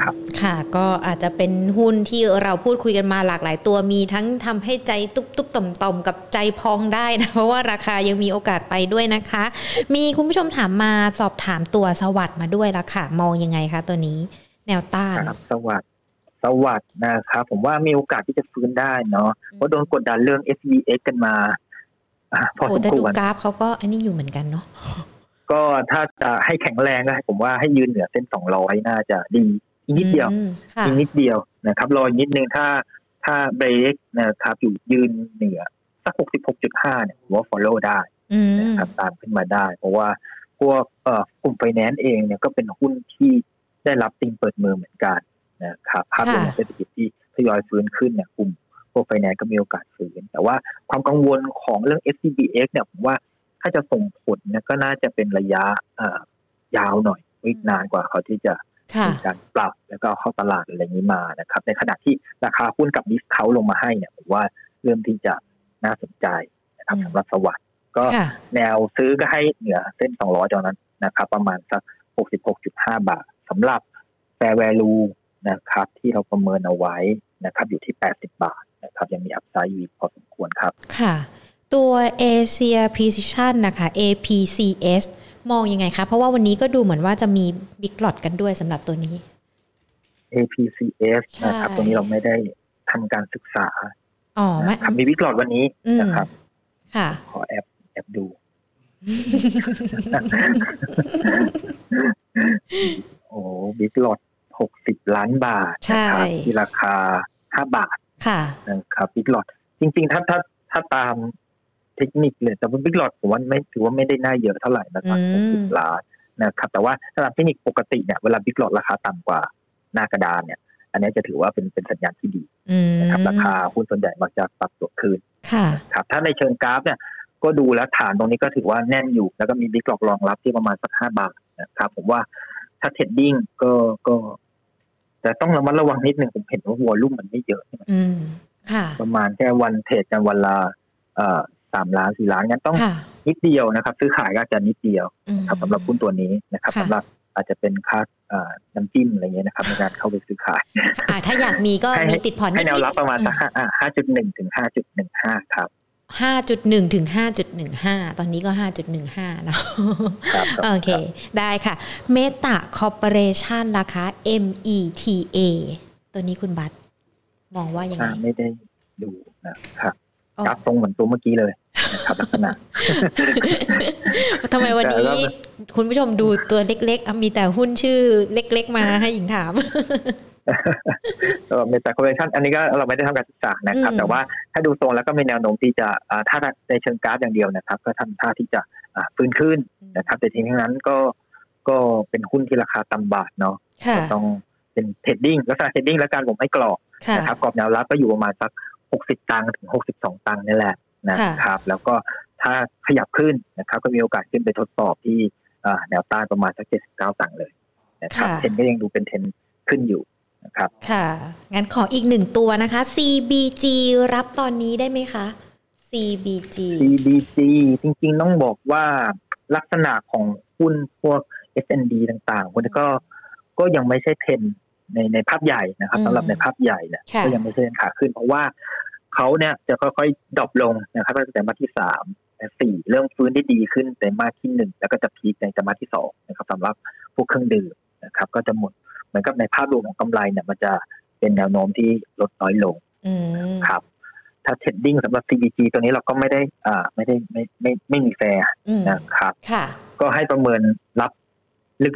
Speaker 2: ครับ
Speaker 1: ค่ะก็อาจจะเป็นหุ้นที่เราพูดคุยกันมาหลากหลายตัว มีทั้งทำให้ใจตุ๊บตุ๊บต่อมต่อมกับใจพองได้นะ เพราะว่าราคายังมีโอกาสไปด้วยนะคะ มีคุณผู้ชมถามมาสอบถามตัวสวัสด์มาด้วยละค่ะ มองยังไงคะตัวนี้ แนวต้าน
Speaker 2: สวัสด์สวัสด์นะครับผมว่ามีโอกาสที่จะฟื้นได้เนาะเพราะโดนกดดันเรื่อง SVX กันมา
Speaker 1: พอสมควรแต่ดูกราฟเขาก็อันนี้อยู่เหมือนกันเนาะ
Speaker 2: ก็ถ้าจะให้แข็งแรงก็ผมว่าให้ยืนเหนือเส้นสองร้อยน่าจะดีอีกนิดเดียวอีกนิดเดียวนะครับ รออีกนิดนึงถ้าถ้าเบรกนะครับอยู่ยืนเหนือสักหกสิบหกจุดห้าเนี่ยผมว่า follow ได้นะครับตามขึ้นมาได้ เพราะว่าพวกเอ่อกลุ่มไฟแนนซ์เองเนี่ยก็เป็นหุ้นที่ได้รับติงเปิดมือเหมือนกันนะครับภาพรวมเศรษฐกิจที่ทยอยฟื้นขึ้นเนี่ยกลุ่มพวกไฟแนนซ์ก็มีโอกาสฟื้น แต่ว่าความกังวลของเรื่อง SCBX เนี่ยผมว่า ถ้าจะส่งผลเนี่ยก็น่าจะเป็นระยะยาวหน่อยอีกนานกว่าเขาที่จะมีการปรับแล้วก็เข้าตลาดอะไรนี้มานะครับ ในขณะที่ราคาหุ้นกับดิสเขาลงมาให้เนี่ยผมว่าเริ่มที่จะน่าสนใจนะครับสำหรับสวัสด์ก็แนวซื้อก็ให้เหนือเส้น 200จอนั้นนะครับ ประมาณสัก 66.5 บาทสำหรับแฟร์แวลูนะครับ ที่เราประเมินเอาไว้นะครับ อยู่ที่ 80 บาทนะครับ ยังมีอัพไซด์อยู่พอสมควรครับ
Speaker 1: ค่ะ ตัว Asia Precision นะคะ APCS มองยังไงคะ เพราะว่าวันนี้ก็ดูเหมือนว่าจะมีbig lot กันด้วยสำหรับตัวนี้
Speaker 2: APCS นะครับตัวนี้เราไม่ได้ทำการศึกษาอ๋อไม่มี big lot วันนี้นะครับ
Speaker 1: ค่ะ
Speaker 2: ขอแอบแอบดูโอ้ big lot หกสิบล้านบาทนะครับที่ราคาห้าบาท
Speaker 1: ค่ะ
Speaker 2: นะครับ big lot จริง ๆ ถ้าถ้าถ้าตาม เทคนิคเลย แต่ว่า big lot ผมว่าไม่ถือว่าไม่ได้น่าเยอะเท่าไหร่นะครับหกสิบล้านนะครับแต่ว่าสำหรับเทคนิคปกติเนี่ยเวลาบิ๊กหลอดราคาต่ำกว่าหน้ากระดานเนี่ย อันนี้จะถือว่าเป็นเป็นสัญญาณที่ดีนะครับราคาหุ้นส่วนใหญ่มักจะปรับตัวคืนครับถ้าในเชิงกราฟเนี่ยก็ดูแล้วฐานตรงนี้ก็ถือว่าแน่นอยู่ แล้วก็มีบิ๊กหลอกรองรับที่ประมาณสักห้าบาทนะครับผมว่าถ้าเทรดดิ้งก็ก็แต่ต้องระมัดระวังนิดหนึ่งผมเห็นว่าวัวลุ่มมันไม่เยอะใช่ไหมประมาณแค่วันเทรดกันวันละเอ่อ สามล้านสี่ล้านงั้นต้องนิดเดียวนะครับ ซื้อขายก็จะนิดเดียวครับสำหรับหุ้นตัวนี้นะครับสำหรับอาจจะเป็นค่าน้ำจิ้มอะไรเงี้ยนะครับในการเข้าไปซื้อขาย
Speaker 1: ถ้าอยากมีก็มีติดผ่อน
Speaker 2: ให้แนวรับประมาณสักห้าจุดหนึ่งถึงห้าจุดหนึ่งห้าครับ
Speaker 1: ห้าจุดหนึ่งถึงห้าจุดหนึ่งห้าตอนนี้ก็ห้าจุดหนึ่งห้าเนาะโอเค ได้ค่ะเมตาคอร์ปอเรชันราคา META ตัวนี้คุณบัตมองว่ายังไง
Speaker 2: ไม่ได้ดูนะครับกราฟตรงเหมือนตัวเมื่อกี้เลย นะครับลักษณะ
Speaker 1: ทำไมวันนี้ คุณผู้ชมดูตัวเล็กๆ มีแต่หุ้นชื่อเล็ก ๆ มาให้หญิงถาม
Speaker 2: เมตาคอร์เรชันอันนี้ก็เราไม่ได้ทำการศึกษานะครับ แต่ว่าถ้าดูทรงแล้วก็มีแนวโน้มที่จะถ้าในเชิงการ์ดอย่างเดียวนะครับ ก็ทำท่าที่จะฟื้นขึ้นนะครับ แต่ทีนี้นั้นก็ก็เป็นหุ้นที่ราคาต่ำบาทเนาะต้องเป็น trading ลักษณะ trading และการผมให้กรอบนะครับกรอบแนวรับก็อยู่ประมาณสักหกสิบตังค์ถึงหกสิบสองตังค์นี่แหละ นะครับ แล้วก็ถ้าขยับขึ้นนะครับ ก็มีโอกาสขึ้นไปทดสอบที่แนวต้านประมาณสักเจ็ดสิบเก้าตังค์เลยนะครับเทนก็ยังดูเป็นเทนขึ้นอยู่นะครับ
Speaker 1: ค่ะ งั้นขออีกหนึ่งตัวนะคะ CBG รับตอนนี้ได้ไหมคะ CBG
Speaker 2: CBG จริงๆต้องบอกว่าลักษณะของหุ้นพวก SND ต่างๆมันก็ก็ยังไม่ใช่เทนในในภาพใหญ่นะครับสำหรับในภาพใหญ่เนี่ยก็ยังไม่ใช่ขาขึ้น เพราะว่า เขาเนี่ยจะค่อยๆ drop ลงนะครับตั้งไตรมาสที่สามไตรสี่เริ่มฟื้นได้ดีขึ้นไตรมาสที่หนึ่งแล้วก็จะ peak ในไตรมาสที่สองนะครับสำหรับพวกเครื่องดื่มนะครับ ก็จะหมดเหมือนกับในภาพรวมของกำไรเนี่ยมันจะเป็นแนวโน้มที่ลดน้อยลงครับ ถ้า trading สำหรับ CBG ตัวนี้เราก็ไม่ได้อ่าไม่ได้ไม่ไม่ไม่มีแฟร์นะครับก็ให้ประเมินรับ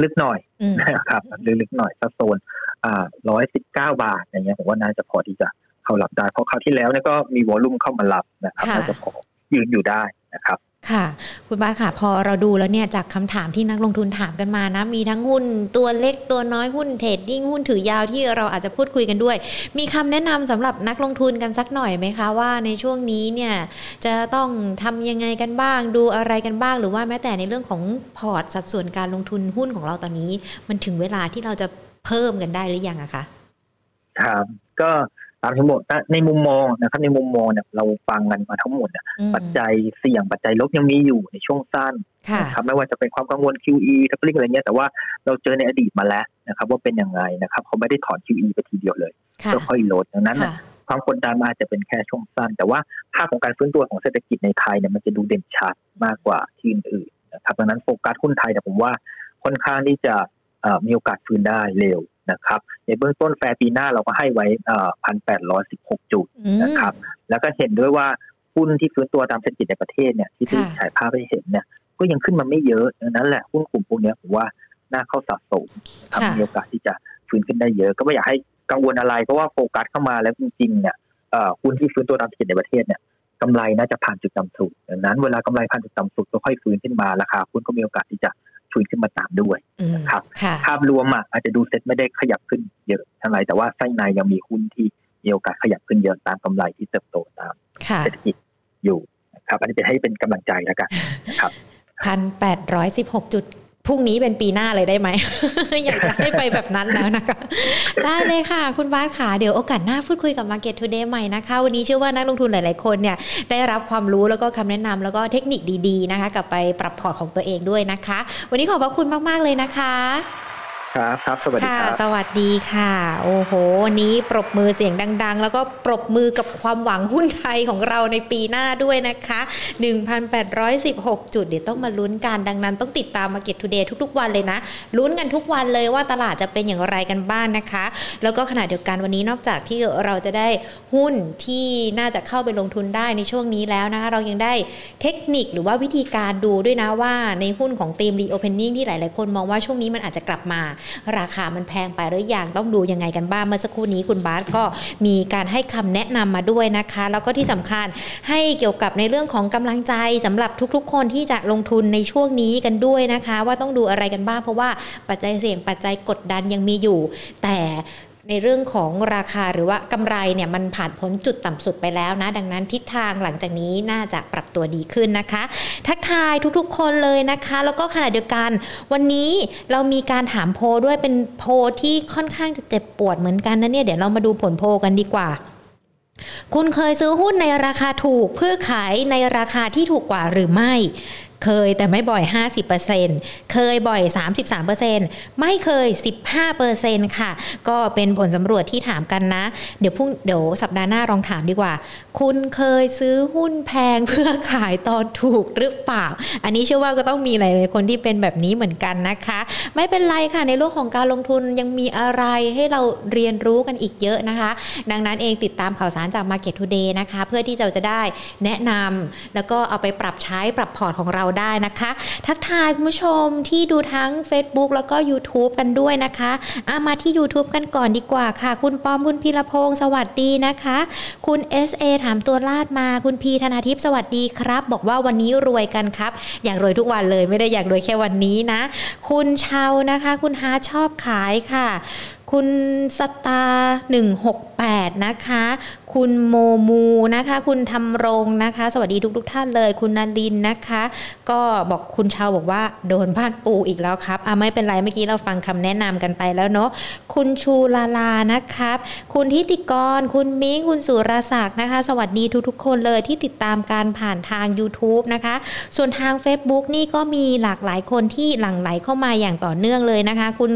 Speaker 2: ลึกๆหน่อย
Speaker 1: อืม
Speaker 2: นะครับลึกๆหน่อยสักโซนอ่าร้อยสิบเก้าบาทอย่างเงี้ยผมว่าน่าจะพอที่จะ เข้ารับได้ เพราะคราวที่แล้วเนี่ยก็มี volume เข้ามารับนะครับ
Speaker 1: ค่ะ
Speaker 2: น่าจะพอยืนอยู่ได้นะครับ
Speaker 1: ค่ะ คุณบาสค่ะพอเราดูแล้วเนี่ยจากคำถามที่นักลงทุนถามกันมานะ มีทั้งหุ้นตัวเล็กตัวน้อยหุ้น trading หุ้นถือยาวที่เราอาจจะพูดคุยกันด้วย มีคำแนะนำสำหรับนักลงทุนกันสักหน่อยไหมคะว่าในช่วงนี้เนี่ยจะต้องทำยังไงกันบ้าง ดูอะไรกันบ้าง หรือว่าแม้แต่ในเรื่องของพอร์ตสัดส่วนการลงทุนหุ้นของเราตอนนี้ มันถึงเวลาที่เราจะเพิ่มกันได้หรือยังอะคะ
Speaker 2: ครับก็ ตามทั้งหมดนะในมุมมองนะครับในมุมมองเนี่ยเราฟังกันมาทั้งหมดเนี่ย
Speaker 1: อืม
Speaker 2: ปัจจัยเสี่ยงปัจจัยลบยังมีอยู่ในช่วงสั้น
Speaker 1: ค่ะ
Speaker 2: นะครับไม่ว่าจะเป็นความกังวล QE ทับลิกอะไรเงี้ยแต่ว่าเราเจอในอดีตมาแล้วนะครับ ว่าเป็นยังไงนะครับเขาไม่ได้ถอน QE ไปทีเดียวเลย
Speaker 1: ค่ะ
Speaker 2: ค่อยๆลดดังนั้นน่ะ
Speaker 1: ค่ะ
Speaker 2: ความกดดันมันอาจจะเป็นแค่ช่วงสั้น แต่ว่าภาพของการฟื้นตัวของเศรษฐกิจในไทยเนี่ยมันจะดูเด่นชัดมากกว่าที่อื่นๆนะครับดังนั้นโฟกัสหุ้นไทยเนี่ยผมว่าค่อนข้างที่จะเอ่อมีโอกาสฟื้นได้เร็ว นะครับ ในเบื้องต้นแฟร์ปีหน้าเราก็ให้ไว้พันแปดร้อยสิบหกจุด
Speaker 1: อืม
Speaker 2: นะครับ แล้วก็เห็นด้วยว่าหุ้นที่ฟื้นตัวตามเศรษฐกิจในประเทศเนี่ยที่ที่
Speaker 1: ค่ะ
Speaker 2: ฉายภาพให้เห็นเนี่ยก็ยังขึ้นมาไม่เยอะดังนั้นแหละหุ้นกลุ่มพวกเนี้ยผมว่าน่าเข้าสะสมนะครับ
Speaker 1: ค่ะ
Speaker 2: มีโอกาสที่จะฟื้นขึ้นได้เยอะ ก็ไม่อยากให้กังวลอะไรเพราะว่าโฟกัสเข้ามาแล้วจริงๆเนี่ยเอ่อหุ้นที่ฟื้นตัวตามเศรษฐกิจในประเทศเนี่ยกำไรน่าจะผ่านจุดต่ำสุดดังนั้นเวลากำไรผ่านจุดต่ำสุดก็ค่อยฟื้นขึ้นมาราคาหุ้นก็มีโอกาสที่จะ ฟื้นขึ้นมาตามด้วย
Speaker 1: อืม
Speaker 2: ครับ
Speaker 1: ค่ะ
Speaker 2: ภาพรวมอะอาจจะดูเซ็ตไม่ได้ขยับขึ้นเยอะเท่าไหร่แต่ว่าไส้ในยังมีหุ้นที่มีโอกาสขยับขึ้นเยอะตามกำไรที่เติบโตตาม
Speaker 1: ค่ะ
Speaker 2: เศรษฐกิจอยู่นะครับ อันนี้จะให้เป็นกำลังใจแล้วกันนะครับ
Speaker 1: พันแปดร้อยสิบหกจุด พรุ่งนี้เป็นปีหน้าเลยได้ไหม อยากจะให้ไปแบบนั้นแล้วนะคะ ได้เลยค่ะ คุณบาสขาเดี๋ยวโอกาสหน้าพูดคุยกับ Market Today ใหม่นะคะ วันนี้เชื่อว่านักลงทุนหลาย ๆ คนเนี่ยได้รับความรู้แล้วก็คำแนะนำแล้วก็เทคนิคดี ๆ นะคะ กลับไปปรับพอร์ตของตัวเองด้วยนะคะ วันนี้ขอบพระคุณมาก ๆ เลยนะคะ
Speaker 2: ครับครับสวัสดี
Speaker 1: ค่ะ
Speaker 2: ครับ
Speaker 1: สวัสดีค่ะ โอ้โหวันนี้ปรบมือเสียงดัง ๆ แล้วก็ปรบมือกับความหวังหุ้นไทยของเราในปีหน้าด้วยนะคะ 1,816 จุด เดี๋ยวต้องมาลุ้นกันดังนั้นต้องติดตาม Market Today ทุก ๆ วันเลยนะ ลุ้นกันทุกวันเลยว่าตลาดจะเป็นอย่างไรกันบ้างนะคะ แล้วก็ขณะเดียวกันวันนี้นอกจากที่เราจะได้หุ้นที่น่าจะเข้าไปลงทุนได้ในช่วงนี้แล้วนะคะเรายังได้เทคนิคหรือว่าวิธีการดูด้วยนะว่าในหุ้นของทีม reopening ที่หลาย ๆ คนมองว่าช่วงนี้มันอาจจะกลับมาราคามันแพงไปหรือยังต้องดูยังไงกันบ้างเมื่อสักครู่นี้คุณบาสก็มีการให้คำแนะนำมาด้วยนะคะ แล้วก็ที่สำคัญให้เกี่ยวกับในเรื่องของกำลังใจสำหรับทุกๆ คนที่จะลงทุนในช่วงนี้กันด้วยนะคะ ว่าต้องดูอะไรกันบ้างเพราะว่าปัจจัยเสี่ยงปัจจัยกดดันยังมีอยู่ แต่ ในเรื่องของราคาหรือว่ากำไรเนี่ยมันผ่านพ้นจุดต่ำสุดไปแล้วนะ ดังนั้นทิศทางหลังจากนี้น่าจะปรับตัวดีขึ้นนะคะ ทักทายทุกๆ คนเลยนะคะ แล้วก็ขณะเดียวกัน วันนี้เรามีการถามโพลด้วยเป็นโพลที่ค่อนข้างจะเจ็บปวดเหมือนกันนะเนี่ยเดี๋ยวเรามาดูผลโพลกันดีกว่าคุณเคยซื้อหุ้นในราคาถูกเพื่อขายในราคาที่ถูกกว่าหรือไม่ เคยแต่ไม่บ่อย 50%เคยบ่อย 33%ไม่เคย 15%ค่ะ ก็เป็นผลสำรวจที่ถามกันนะ เดี๋ยวพรุ่งเดี๋ยวสัปดาห์หน้าลองถามดีกว่า คุณเคยซื้อหุ้นแพงเพื่อขายตอนถูกหรือเปล่า อันนี้เชื่อว่าก็ต้องมีหลายๆคนที่เป็นแบบนี้เหมือนกันนะคะ ไม่เป็นไรค่ะในโลกของการลงทุนยังมีอะไรให้เราเรียนรู้กันอีกเยอะนะคะ ดังนั้นเองติดตามข่าวสารจาก Market Today นะคะ เพื่อที่เราจะได้แนะนำแล้วก็เอาไปปรับใช้ปรับพอร์ตของเราได้นะคะ ทักทายคุณผู้ชมที่ดูทั้ง Facebook แล้วก็ YouTube กันด้วยนะคะอะมาที่ YouTube กันก่อนดีกว่าค่ะ คุณปอมคุณพีรพงศ์สวัสดีนะคะ คุณ SA ถามตัวลาดมาคุณพีธนาทิพย์สวัสดีครับ บอกว่าวันนี้รวยกันครับ อยากรวยทุกวันเลยไม่ได้อยากรวยแค่วันนี้นะ คุณเชานะคะ คุณฮาชอบขายค่ะ คุณสตาร์168นะคะ คุณโมมูนะคะ คุณทำรงนะคะ สวัสดีทุกทท่านเลย คุณนาลินนะคะ ก็บอกคุณชาวบอกว่าโดนบ้านปูอีกแล้วครับอะไม่เป็นไรเมื่อกี้เราฟังคำแนะนำกันไปแล้วเนาะคุณชูลาลานะครับ คุณทิติกร คุณมิ้งคุณสุรศักดิ์นะคะ สวัสดีทุกๆ คนเลยที่ติดตามการผ่านทาง YouTube นะคะ ส่วนทาง Facebook นี่ก็มีหลากหลายคนที่หลั่งไหลเข้ามาอย่างต่อเนื่องเลยนะคะ คุณ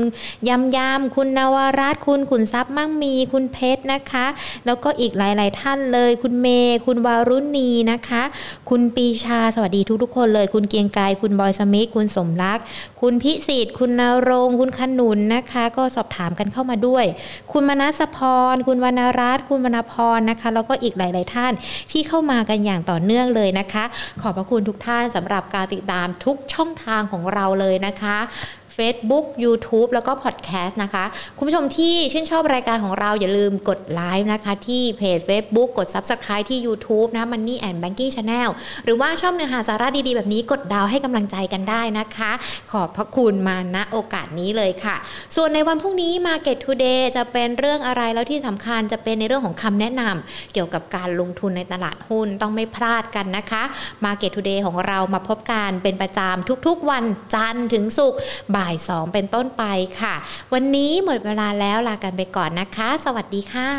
Speaker 1: ยำยำคุณนวรัตคุณขุนทรัพย์มั่งมี คุณเพชรนะคะ แล้วก็อีกหลาย ๆ ท่านเลย คุณเมย์คุณวารุณีนะคะ คุณปีชาสวัสดีทุกๆคนเลย คุณเกียงไกรคุณบอยสมิธคุณสมรัก คุณพิสิทธิ์คุณนรงคุณขนุนนะคะ ก็สอบถามกันเข้ามาด้วย คุณมนัสพร คุณวรรณรัตน์คุณวรรณพรนะคะ แล้วก็อีกหลาย ๆ ท่านที่เข้ามากันอย่างต่อเนื่องเลยนะคะ ขอบพระคุณทุกท่านสำหรับการติดตามทุกช่องทางของเราเลยนะคะ Facebook YouTube แล้วก็พอดแคสต์นะคะ คุณผู้ชมที่ชื่นชอบรายการของเราอย่าลืมกดไลค์นะคะ ที่เพจ Facebook กด Subscribe ที่ YouTube นะ Money and Banking Channel หรือว่าชอบเนื้อหาสาระดีๆ แบบนี้กดดาวให้กำลังใจกันได้นะคะ ขอบพระคุณมาณโอกาสนี้เลยค่ะ ส่วนในวันพรุ่งนี้ Market Today จะเป็นเรื่องอะไรแล้วที่สำคัญจะเป็นในเรื่องของคำแนะนำเกี่ยวกับการลงทุนในตลาดหุ้นต้องไม่พลาดกันนะคะ Market Today ของเรามาพบกันเป็นประจำทุกๆวันจันทร์ถึงศุกร์บ่าย2เป็นต้นไปค่ะ วันนี้หมดเวลาแล้วลากันไปก่อนนะคะ สวัสดีค่ะ